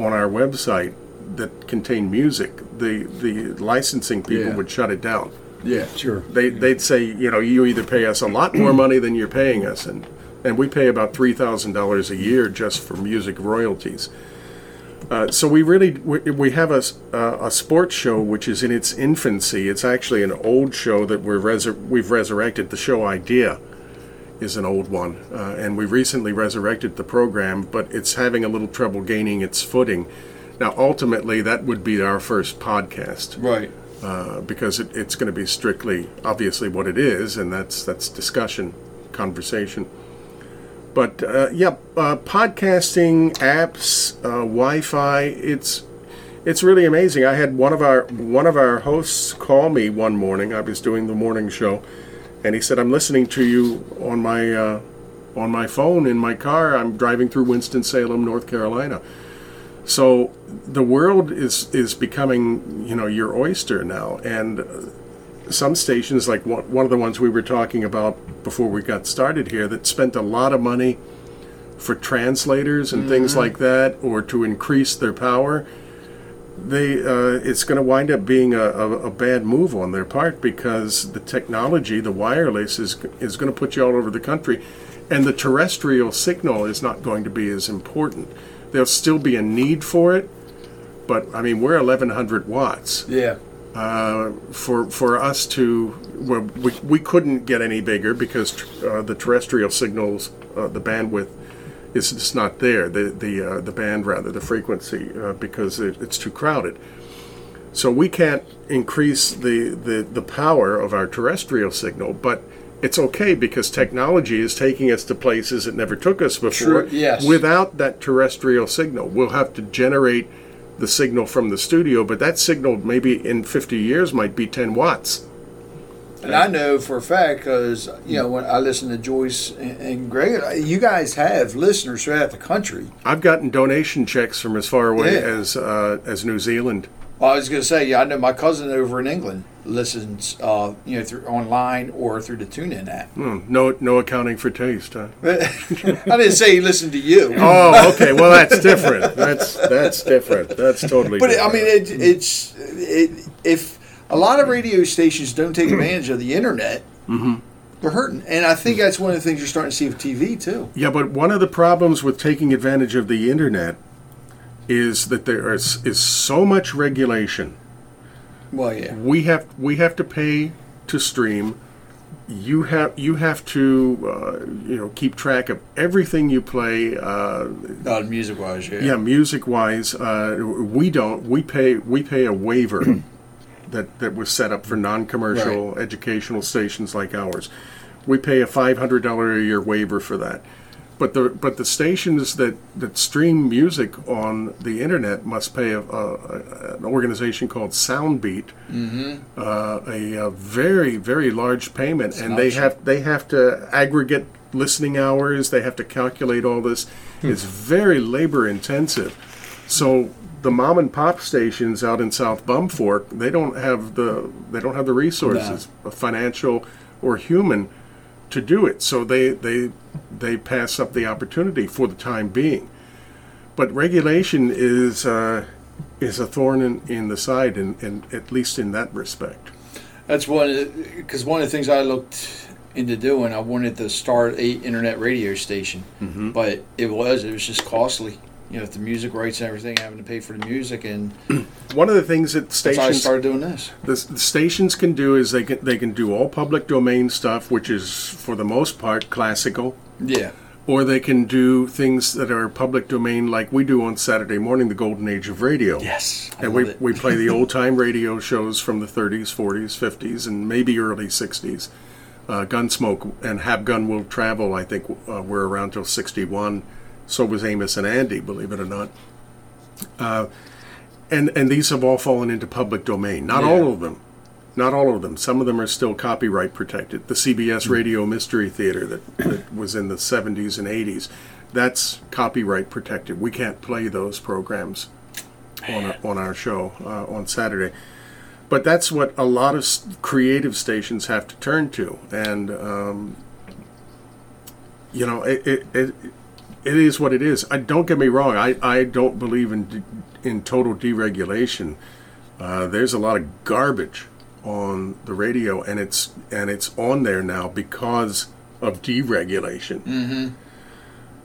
on our website that contain music, the the licensing people Yeah. would shut it down Yeah. Sure. they they'd say you know you either pay us a lot more money than you're paying us and and we pay about three thousand dollars a year just for music royalties. Uh, so we really we, we have a, uh, a sports show which is in its infancy. It's actually an old show that we're resur- we've resurrected. The show idea is an old one, uh, and we recently resurrected the program, but it's having a little trouble gaining its footing. Now, ultimately, that would be our first podcast Right. uh, because it, it's going to be strictly, obviously, what it is, and that's that's discussion, conversation. But uh, yeah, uh, podcasting apps, uh, Wi-Fi, it's it's really amazing. I had one of our one of our hosts call me one morning. I was doing the morning show, and he said, "I'm listening to you on my uh, on my phone in my car. I'm driving through Winston Salem, North Carolina." So the world is is becoming, you know, your oyster now, and some stations, like one, of the ones we were talking about before we got started here, that spent a lot of money for translators and things like that, or to increase their power. They, uh, it's going to wind up being a, a, a bad move on their part because the technology, the wireless, is is going to put you all over the country, and the terrestrial signal is not going to be as important. There'll still be a need for it, but I mean we're 1100 watts Yeah. uh, for for us to well, we, we couldn't get any bigger because uh, the terrestrial signals uh, the bandwidth is just not there the the uh, the band rather the frequency uh, because it, it's too crowded so we can't increase the, the the power of our terrestrial signal but it's okay because technology is taking us to places it never took us before True, yes. without that terrestrial signal we'll have to generate the signal from the studio but that signal maybe in 50 years might be 10 watts And I know for a fact because you know when I listen to Joyce and, Greg, you guys have listeners throughout the country. I've gotten donation checks from as far away Yeah. as uh, as New Zealand. Well, I was going to say, yeah, I know my cousin over in England listens, uh, you know, through online or through the TuneIn app. Hmm, no no accounting for taste, huh? I didn't say he listened to you, Oh, okay. Well, that's different. That's that's different. That's totally. but different. I mean, it, it's it, if a lot of radio stations don't take advantage of the internet, they're hurting. And I think that's one of the things you're starting to see with TV too. Yeah, but one of the problems with taking advantage of the internet is that there is, is so much regulation. Well, yeah, We have we have to pay to stream. You have you have to uh, you know keep track of everything you play. Uh, uh, music wise, yeah. yeah, music wise, uh, we don't. We pay we pay a waiver that that was set up for non-commercial educational stations like ours. We pay a five hundred dollar a year waiver for that. But the but the stations that, that stream music on the internet must pay a, a, an organization called Soundbeat uh, a, a very very large payment, and they have they have to aggregate listening hours. They have to calculate all this. It's very labor intensive. So the mom and pop stations out in South Bumfork, they don't have the they don't have the resources, financial or human, to do it. So they they they pass up the opportunity for the time being. But regulation is uh, is a thorn in, in the side, in at least in that respect. That's one because one of the things I looked into doing. I wanted to start a internet radio station, Mm-hmm. but it was it was just costly. You know, with the music rights and everything, having to pay for the music, and One of the things that why I stations started doing this. the, the stations can do is they can they can do all public domain stuff, which is for the most part classical, Yeah, or they can do things that are public domain, like we do on Saturday morning, the golden age of radio. yes, I And we, we play the old time radio shows from the 30s, 40s, 50s, and maybe early 60s. Uh, Gunsmoke and Have Gun Will Travel, I think, uh, were around till 61. So was Amos and Andy, believe it or not. Uh, and, and these have all fallen into public domain. Not Yeah. all of them. Not all of them. Some of them are still copyright protected. The CBS Radio Mystery Theater that, that was in the 70s and 80s, that's copyright protected. We can't play those programs on, our- on our show uh, on Saturday. But that's what a lot of creative stations have to turn to, and um, you know, it, it, it it is what it is. I don't get me wrong. I, I don't believe in de- in total deregulation. Uh, there's a lot of garbage on the radio, and it's and it's on there now because of deregulation. Mm-hmm.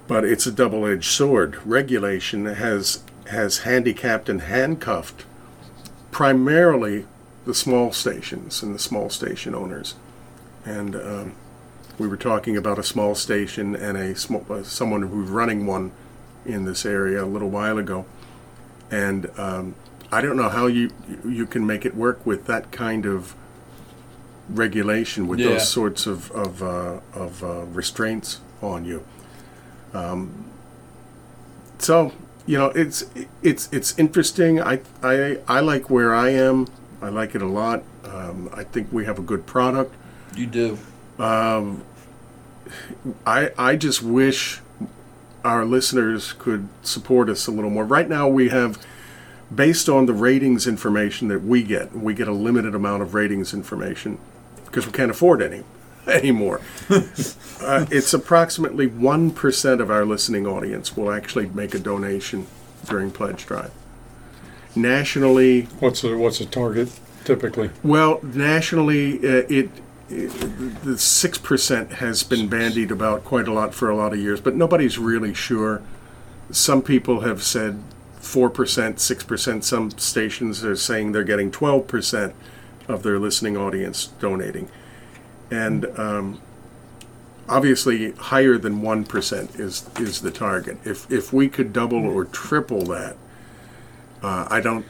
But it's a double-edged sword. Regulation has has handicapped and handcuffed primarily the small stations and the small station owners. And um, we were talking about a small station and a small, uh, someone who's running one in this area a little while ago. And um, I don't know how you you can make it work with that kind of regulation with Yeah. those sorts of of, uh, of uh, restraints on you. Um, so you know it's it's it's interesting. I I I like where I am. I like it a lot. Um, I think we have a good product. You do. I I just wish our listeners could support us a little more. Right now, we have, based on the ratings information that we get, we get a limited amount of ratings information because we can't afford any anymore. uh, it's approximately one percent of our listening audience will actually make a donation during pledge drive. Nationally, What's the, what's the target typically? well, nationally, uh, it the six percent has been bandied about quite a lot for a lot of years, but nobody's really sure. Some people have said four percent, six percent. Some stations are saying they're getting twelve percent of their listening audience donating, and um, obviously higher than one percent is is the target. If if we could double or triple that, uh, I don't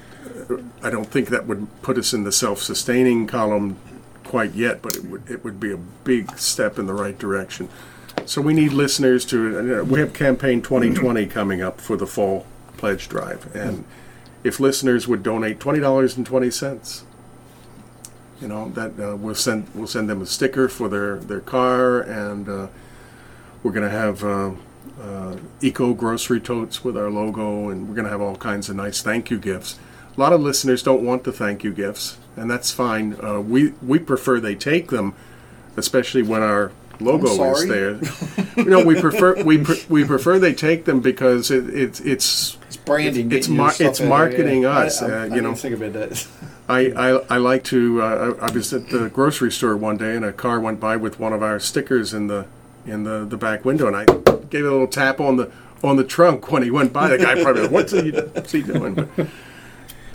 I don't think that would put us in the self-sustaining column quite yet, but it would it would be a big step in the right direction. So we need listeners to. Uh, we have campaign 2020 coming up for the fall pledge drive, and if listeners would donate twenty dollars and twenty cents, you know that uh, we'll send we'll send them a sticker for their their car, and uh, we're going to have. Uh, uh, eco grocery totes with our logo, and we're going to have all kinds of nice thank you gifts. A lot of listeners don't want the thank you gifts, and that's fine. Uh, we we prefer they take them, especially when our logo is there. you know, we prefer we pre- we prefer they take them because it, it's it's It's branding. It's getting mar- it's in there, marketing yeah. us, I, I, uh, you didn't know. think about that. I, I, I like to. Uh, I I was at the grocery store one day, and a car went by with one of our stickers in the in the, the back window, and I gave it a little tap on the on the trunk when he went by. The guy probably, what's he, what's he doing? But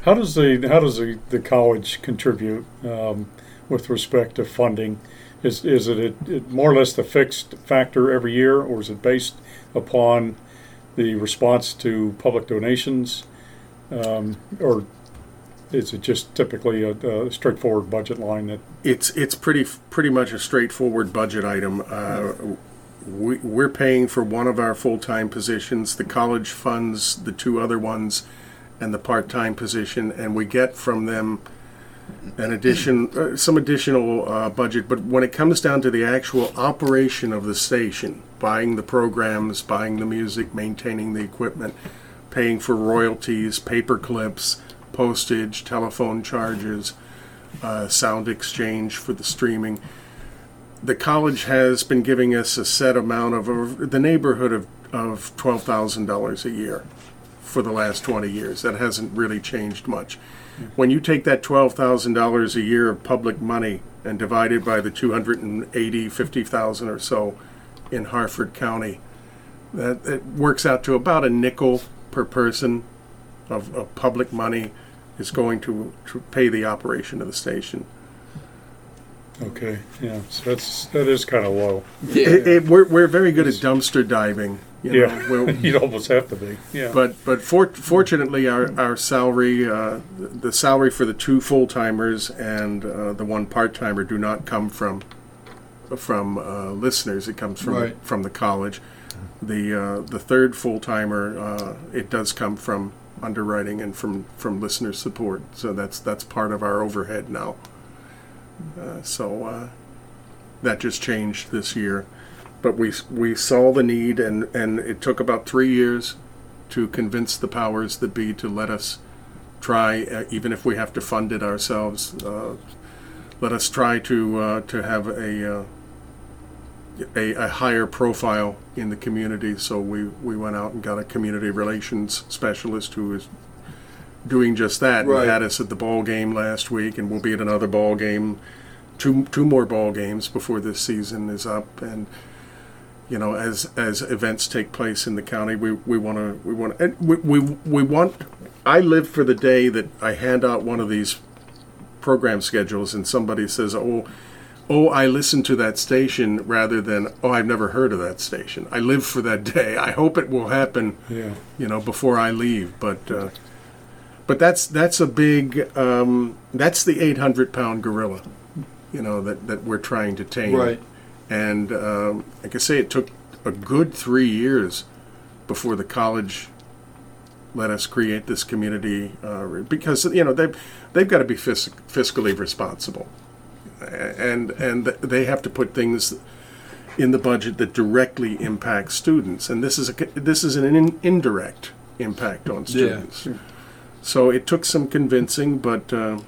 How does the how does the, the college contribute um, with respect to funding? Is is it, it, it more or less the fixed factor every year, or is it based upon the response to public donations, um, or is it just typically a, a straightforward budget line that it's it's pretty pretty much a straightforward budget item. Uh, we, we're paying for one of our full time positions. The college funds the two other ones, and the part time position, and we get from them an addition, uh, some additional uh, budget. But when it comes down to the actual operation of the station, buying the programs, buying the music, maintaining the equipment, paying for royalties, paper clips, postage, telephone charges uh, sound exchange for the streaming. The college has been giving us a set amount of the neighborhood of, of twelve thousand dollars a year for the last twenty years. That hasn't really changed much. When you take that twelve thousand dollars a year of public money and divide it by the 280, 50,000 or so in Harford County, that it works out to about a nickel per person of, of public money is going to, to pay the operation of the station. okay? Yeah, so that's that is kind of low. It, it, we're, we're very good at dumpster diving. You know, Yeah, we'll- you'd almost have to be. Yeah, but but for, fortunately, our, our salary, uh, the salary for the two full timers and uh, the one part timer do not come from from uh, listeners. It comes from Right. from the college. The uh, the third full timer, uh, it does come from underwriting and from, from listener support. So that's that's part of our overhead now. Uh, so uh, that just changed this year but we we saw the need, and and it took about three years to convince the powers that be to let us try, uh, even if we have to fund it ourselves. Uh, let us try to uh, to have a, uh, a a higher profile in the community. So we we went out and got a community relations specialist who is doing just that. Right. And had us at the ball game last week, and we'll be at another ball game. Two, two more ball games before this season is up, and you know, as as events take place in the county, we we want to we want and we, we we want. I live for the day that I hand out one of these program schedules and somebody says, "Oh, oh, I listened to that station," rather than, "Oh, I've never heard of that station." I live for that day. I hope it will happen, yeah. you know, before I leave. But uh, but that's that's a big um, that's the 800 pound gorilla, you know that that we're trying to tame. Right. And um, like I say, it took a good three years before the college let us create this community uh, because you know they've they've got to be fis- fiscally responsible, and and they have to put things in the budget that directly impact students, and this is a this is an in, indirect impact on students. Yeah. So it took some convincing, but. Uh,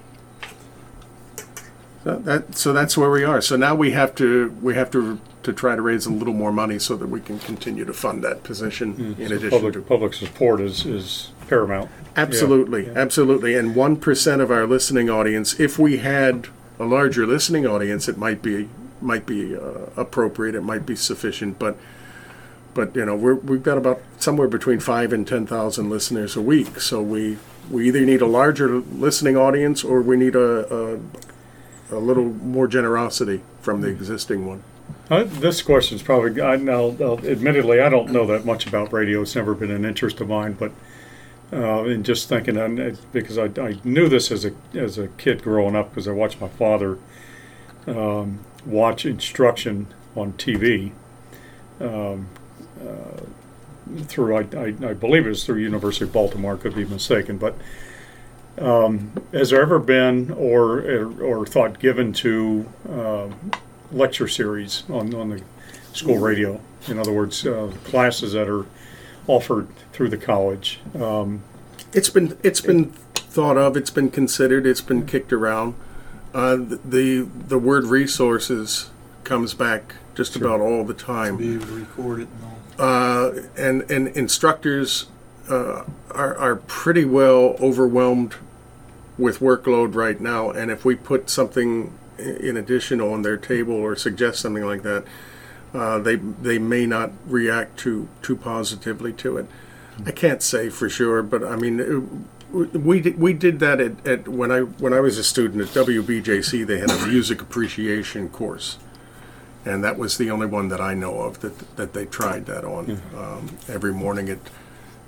that, that, so that's where we are. So now we have to we have to to try to raise a little more money so that we can continue to fund that position in So addition public, to public support is, is paramount. Absolutely, Yeah. absolutely. And one percent of our listening audience, if we had a larger listening audience, it might be might be uh, appropriate. It might be sufficient, but but you know we're, we've got about somewhere between five and ten thousand listeners a week. So we we either need a larger listening audience or we need a a, a little more generosity from the existing one. Uh, this question is probably, I, I'll, I'll, admittedly, I don't know that much about radio. It's never been an interest of mine, but uh, in just thinking, and it- because I, I knew this as a as a kid growing up, because I watched my father um, watch instruction on TV. Um, uh, through, I, I, I believe it was through University of Baltimore. Could be mistaken, but um, has there ever been or or thought given to um, lecture series on, on the school radio. In other words, uh, classes that are offered through the college. Um, It's been it's been thought of. It's been considered. It's been kicked around. Uh, the the word resources comes back just about all the time. Be able to record it and all. uh, and and instructors uh, are are pretty well overwhelmed with workload right now. And if we put something in addition on their table or suggest something like that, uh, they they may not react too too positively to it. I can't say for sure, but I mean. It, we did, we did that at, at when I when I was a student at WBJC. They had a music appreciation course, and that was the only one that I know of that that they tried that on. Um, every morning at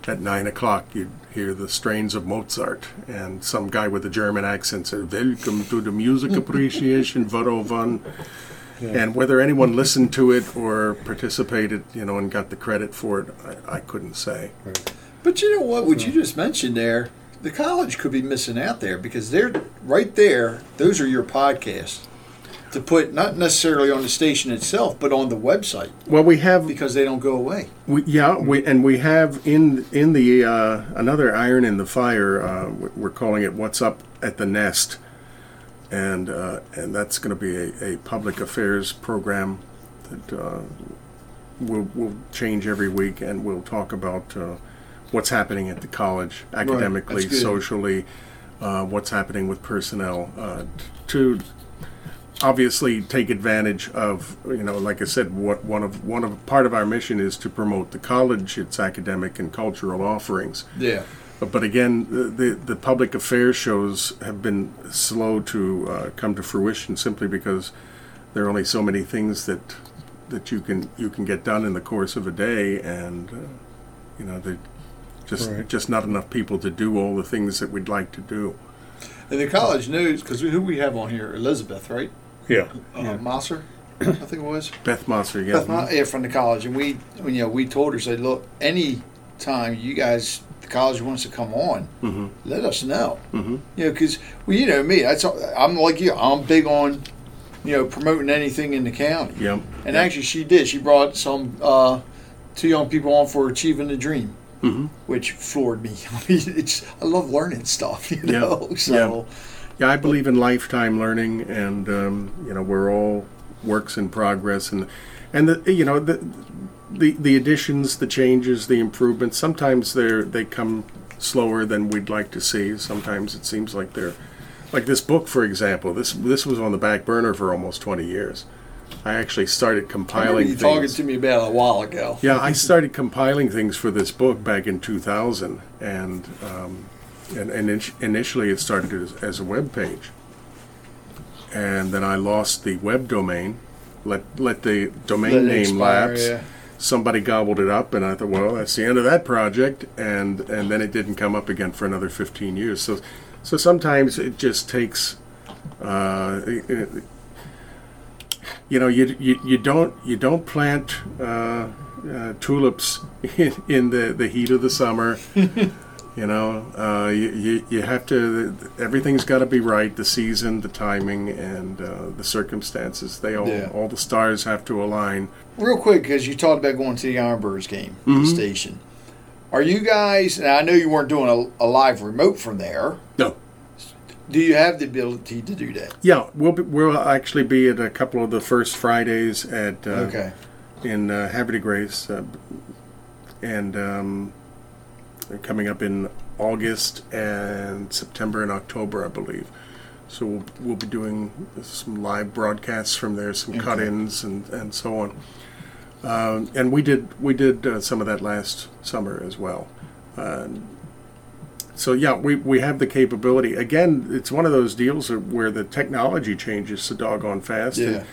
at nine o'clock, you'd hear the strains of Mozart, and some guy with a German accent said, "Welcome to the music appreciation Varovan." And whether anyone listened to it or participated, you know, and got the credit for it, I, I couldn't say. But you know what? What you just mentioned there, the college could be missing out there because they're right there. Those are your podcasts to put not necessarily on the station itself, but on the website Well, we have because they don't go away. We, yeah, we, and we have in in the uh, another iron in the fire. Uh, we- we're calling it "What's Up at the Nest," and uh, and that's going to be a, a public affairs program that uh, will will change every week, and we'll talk about uh, what's happening at the college academically, good. socially, uh, what's happening with personnel uh, to obviously take advantage of you know like i said what one of one of part of our mission is to promote the college its academic and cultural offerings Yeah. but, but again the, the the public affairs shows have been slow to uh, come to fruition simply because there are only so many things that that you can you can get done in the course of a day and uh, you know there just Right. just not enough people to do all the things that we'd like to do And the college news because who we have on here, Elizabeth, right? Yeah. Uh, yeah. Mosser, I think it was. beth Mosser, yeah Beth Mo- yeah, from the college, and we, you know, we told her, said, look, any time you guys, the college wants to come on, Mhm. let us know. Mhm. You know, because well, you know me, that's I'm like you, I'm big on, you know, promoting anything in the county. Yep. And Yep. actually, she did. She brought some uh, two young people on for achieving the dream, Mhm. which floored me. I mean, it's I love learning stuff, you Yeah. know. So Yeah, I believe in lifetime learning, and um, you know we're all works in progress, and and the you know the the the additions, the changes, the improvements. Sometimes they're they come slower than we'd like to see. Sometimes it seems like they're like this book, for example. This this was on the back burner for almost twenty years. I actually remember compiling you talking to me about a while ago. Yeah, I started compiling things for this book back in 2000, and um, and, and in- initially it started as, as a web page, and then I lost the web domain, let let the domain Let name expire, lapse, yeah. somebody gobbled it up, and I thought, well, that's the end of that project, and and then it didn't come up again for another 15 years. So, so sometimes it just takes, uh, you know, you, you you don't you don't plant uh, uh, tulips in, in the the heat of the summer. You know, uh, you, you, you have to, everything's got to be right the season, the timing, and uh, the circumstances. They all, Yeah. all the stars have to align. Real quick, because you talked about going to the Ironbirds game, Mm-hmm. the station. Are you guys? And I know you weren't doing a, a live remote from there. No. Do you have the ability to do that? Yeah, we'll, be, we'll actually be at a couple of the first Fridays at uh, Okay. in uh, de Grace, uh, and um, they're coming up in August and September and October, I believe. So we'll, we'll be doing some live broadcasts from there, some Okay. cut-ins and, and so on. Um, and we did we did uh, some of that last summer as well. Um, so yeah, we, we have the capability. Again, it's one of those deals where the technology changes so doggone fast. Yeah. and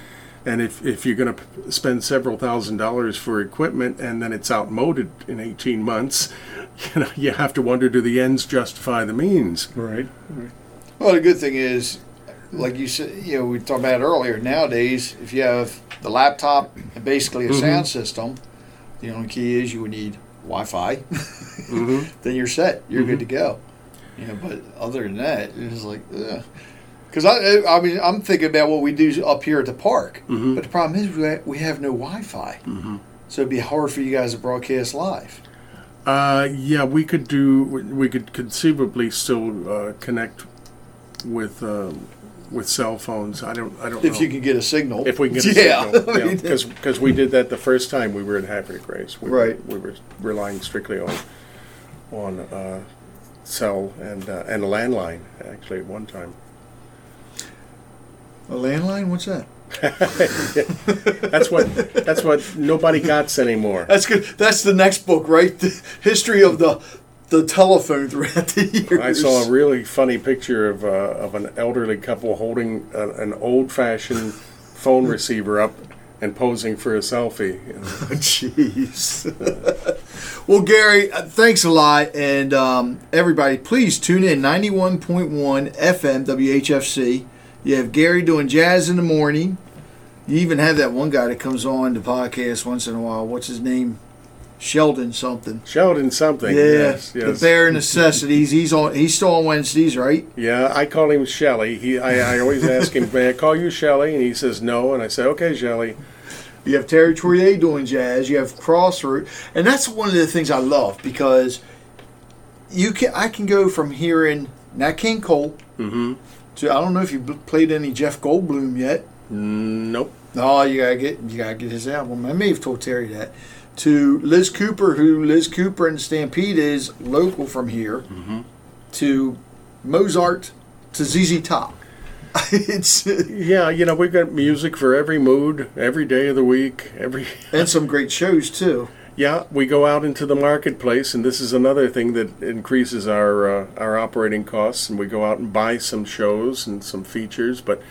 if, if you're going to spend several thousand dollars for equipment and then it's outmoded in 18 months, you know, you have to wonder do the ends justify the means? Right. Well, the good thing is, like you said, you know, we talked about earlier. Nowadays, if you have the laptop and basically a sound system, the only key is you would need Wi-Fi. Mm-hmm. then you're set. You're good to go. You know, but other than that, it's like, because I, I mean, I'm thinking about what we do up here at the park. Mhm. But the problem is we we have no Wi-Fi, so it'd be hard for you guys to broadcast live. Uh, yeah, we could do. We could conceivably still uh, connect with um, with cell phones. I don't. I don't If know you can get a signal, if we can get a yeah, signal. I mean, because we did that the first time we were in de Grace. We Right. Were, we were relying strictly on on uh, cell and uh, and a landline actually at one time. A landline. What's that? That's what that's what nobody got's anymore. That's good. That's the next book, right? The history of the the telephone throughout the years. I saw a really funny picture of uh, of an elderly couple holding a, an old fashioned phone receiver up and posing for a selfie. Jeez. well, Gary, uh, thanks a lot. And um, everybody, please tune in 91.1 FM WHFC. You have Gary doing jazz in the morning. You even have that one guy that comes on the podcast once in a while. What's his name? Sheldon something. Sheldon something. Yeah, yes, the yes. bare necessities. He's on. He's still on Wednesdays, right? Yeah, I call him Shelly. He, I, I always ask him, "May I call you Shelly?" And he says no, and I say, "Okay, Shelly." You have Terry Troyer doing jazz. You have Crossroad, and that's one of the things I love because you can. I can go from hearing Nat King Cole Mm-hmm. To I don't know if you b- played any Jeff Goldblum yet. Nope. No, you gotta get you gotta get his album. I may have told Terry that. To Liz Cooper, who Liz Cooper and Stampede is local from here. Mm-hmm. To Mozart, to ZZ Top. it's Yeah, you know we've got music for every mood, every day of the week, every. and some great shows too. Yeah, we go out into the marketplace, and this is another thing that increases our uh, our operating costs. And we go out and buy some shows and some features, but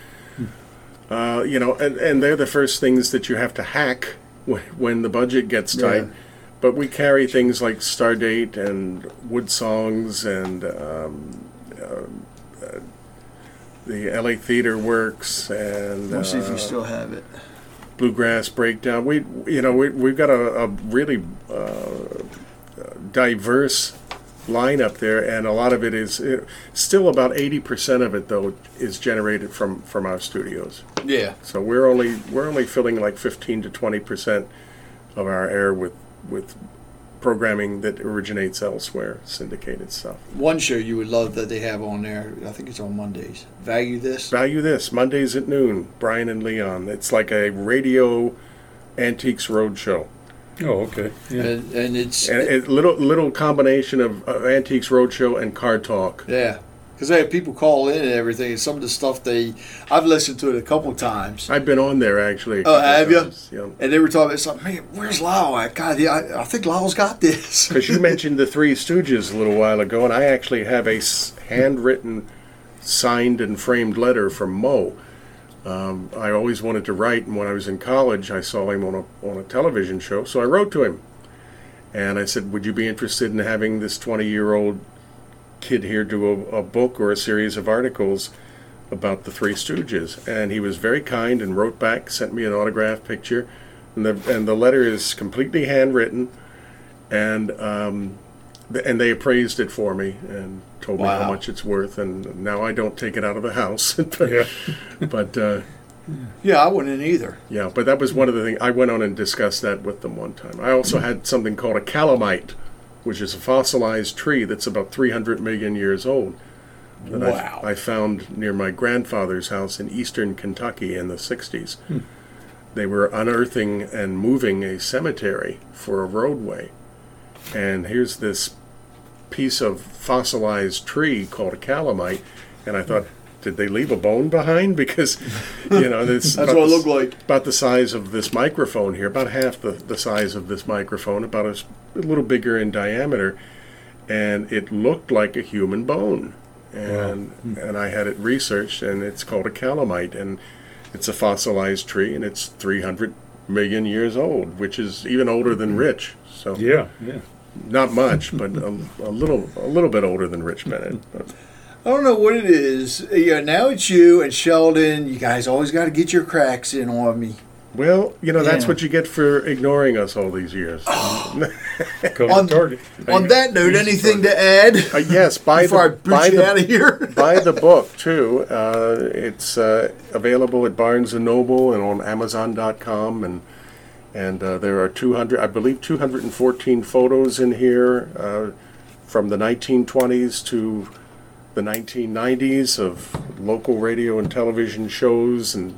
uh, you know, and, and they're the first things that you have to hack when, when the budget gets tight. Yeah. But we carry things like Stardate and Wood Songs and um, uh, uh, the LA Theater Works and We'll see if uh, you still have it. Bluegrass breakdown. We, you know, we we've got a, a really uh, diverse lineup there, and a lot of it is it, still about eighty percent of it though is generated from from our studios. Yeah. So we're only we're only filling like fifteen to twenty percent of our air with with programming that originates elsewhere, syndicated stuff. One show you would love that they have on there. I think it's on Mondays. Value this. Value this Mondays at noon. Brian and Leon. It's like a radio antiques roadshow. Oh, okay. Yeah. And, and it's And a little little combination of uh, Antiques Roadshow and Car Talk. yeah, because they have people call in and everything. And some of the stuff they, I've listened to it a couple times, I've been on there actually. Oh, have times, Yeah. and they were talking about something. Man, where's Lyle at? God, yeah, I, I think Lyle's got this. Because you mentioned the Three Stooges a little while ago, and I actually have a handwritten, signed and framed letter from Moe, Um, I always wanted to write, and when I was in college, I saw him on a on a television show, so I wrote to him, and I said, "Would you be interested in having this 20 year old kid here do a, a book or a series of articles about the Three Stooges?" And he was very kind and wrote back, sent me an autograph picture, and the and the letter is completely handwritten, and um, th- and they appraised it for me and told me how much it's worth, and now I don't take it out of the house, but Yeah. but. Uh, Yeah, I wouldn't either. yeah, but that was one of the things I went on and discussed that with them one time. I also had something called a calamite, which is a fossilized tree that's about 300 million years old. That I- Wow. I, found near my grandfather's house in eastern Kentucky in the 60s. Hmm. They were unearthing and moving a cemetery for a roadway. And here's this piece of fossilized tree called a calamite. And I thought, did they leave a bone behind? Because, you know, this That's what it looked like. about the size of this microphone here, about half the, the size of this microphone, about a little bigger in diameter, and it looked like a human bone. And hmm. and I had it researched, and it's called a calamite, and it's a fossilized tree, and it's 300 million years old, which is even older than mm-hmm. Rich. So Yeah, yeah. not much, but a, a little a little bit older than Rich Bennett. But I don't know what it is. Yeah, now it's you and Sheldon. You guys always got to get your cracks in on me. well, you know that's Yeah. what you get for ignoring us all these years. Come On- target. On that note, anything to add Uh, yes, buy before I the boot buy you the out of here? buy the book too. Uh, it's uh, available at Barnes and Noble and on Amazon.com, and and uh, there are 200, I believe, 214 photos in here uh, from the 1920s to the 1990s of local radio and television shows and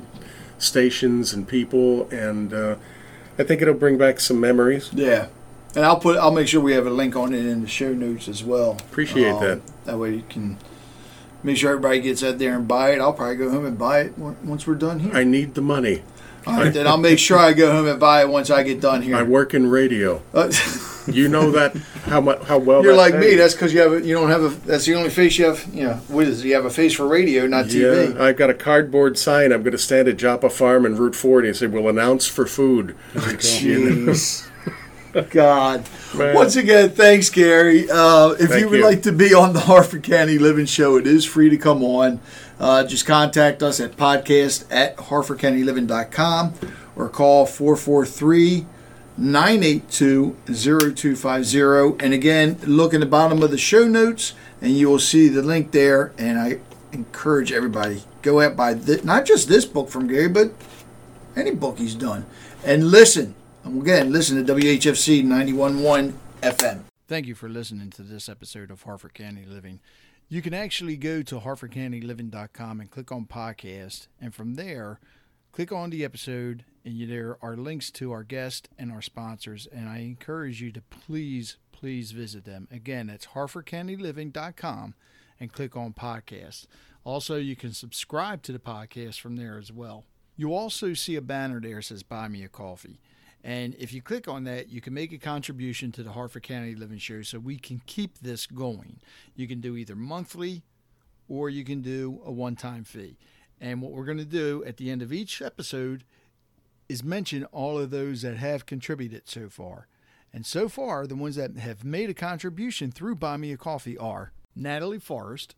stations and people, and uh, I think it'll bring back some memories. Yeah, and I'll put. I'll make sure we have a link on it in the show notes as well. Um, Appreciate that. That way you can make sure everybody gets out there and buy it. I'll probably go home and buy it once we're done here. I need the money. All right, then I'll make sure I go home and buy it once I get done here. I work in radio. You know that how much how well You're like me. That's because you have. A, you don't have a. That's the only face you have. You know, what is it? You have a face for radio, not TV. Yeah, I've got a cardboard sign. I'm going to stand at Joppa Farm and Route 40 and say, we'll announce for food. Jeez. God. Man. Once again, thanks, Gary. Uh, if Thank you would you. like to be on the Harford County Living Show, it is free to come on. Uh, just contact us at podcast at harfordcountyliving.com or call 443 982 0250. And again, look in the bottom of the show notes and you will see the link there. And I encourage everybody go out buy th- not just this book from Gary, but any book he's done. And listen, again, listen to WHFC 91.1 FM. Thank you for listening to this episode of Harford County Living. You can actually go to harfordcountyliving.com and click on podcast, and from there, click on the episode, and there are links to our guests and our sponsors. And I encourage you to please, please visit them. Again, that's harfordcountyliving.com and click on podcast. Also, you can subscribe to the podcast from there as well. You also see a banner there that says Buy Me a Coffee. And if you click on that, you can make a contribution to the Harford County Living Show so we can keep this going. You can do either monthly or you can do a one time fee. And what we're going to do at the end of each episode is mention all of those that have contributed so far. And so far, the ones that have made a contribution through Buy Me a Coffee are Natalie Forrest,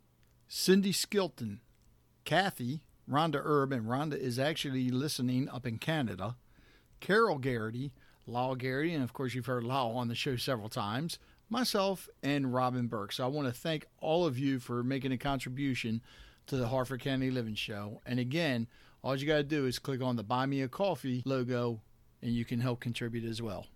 Cindy Skilton, Kathy, Rhonda Erb, and Rhonda is actually listening up in Canada. Carol Garitty, Lyle Garitty, and of course you've heard Lyle on the show several times, myself, and Robin Burke. So I want to thank all of you for making a contribution to the Harford County Living Show. And again, all you got to do is click on the Buy Me a Coffee logo and you can help contribute as well.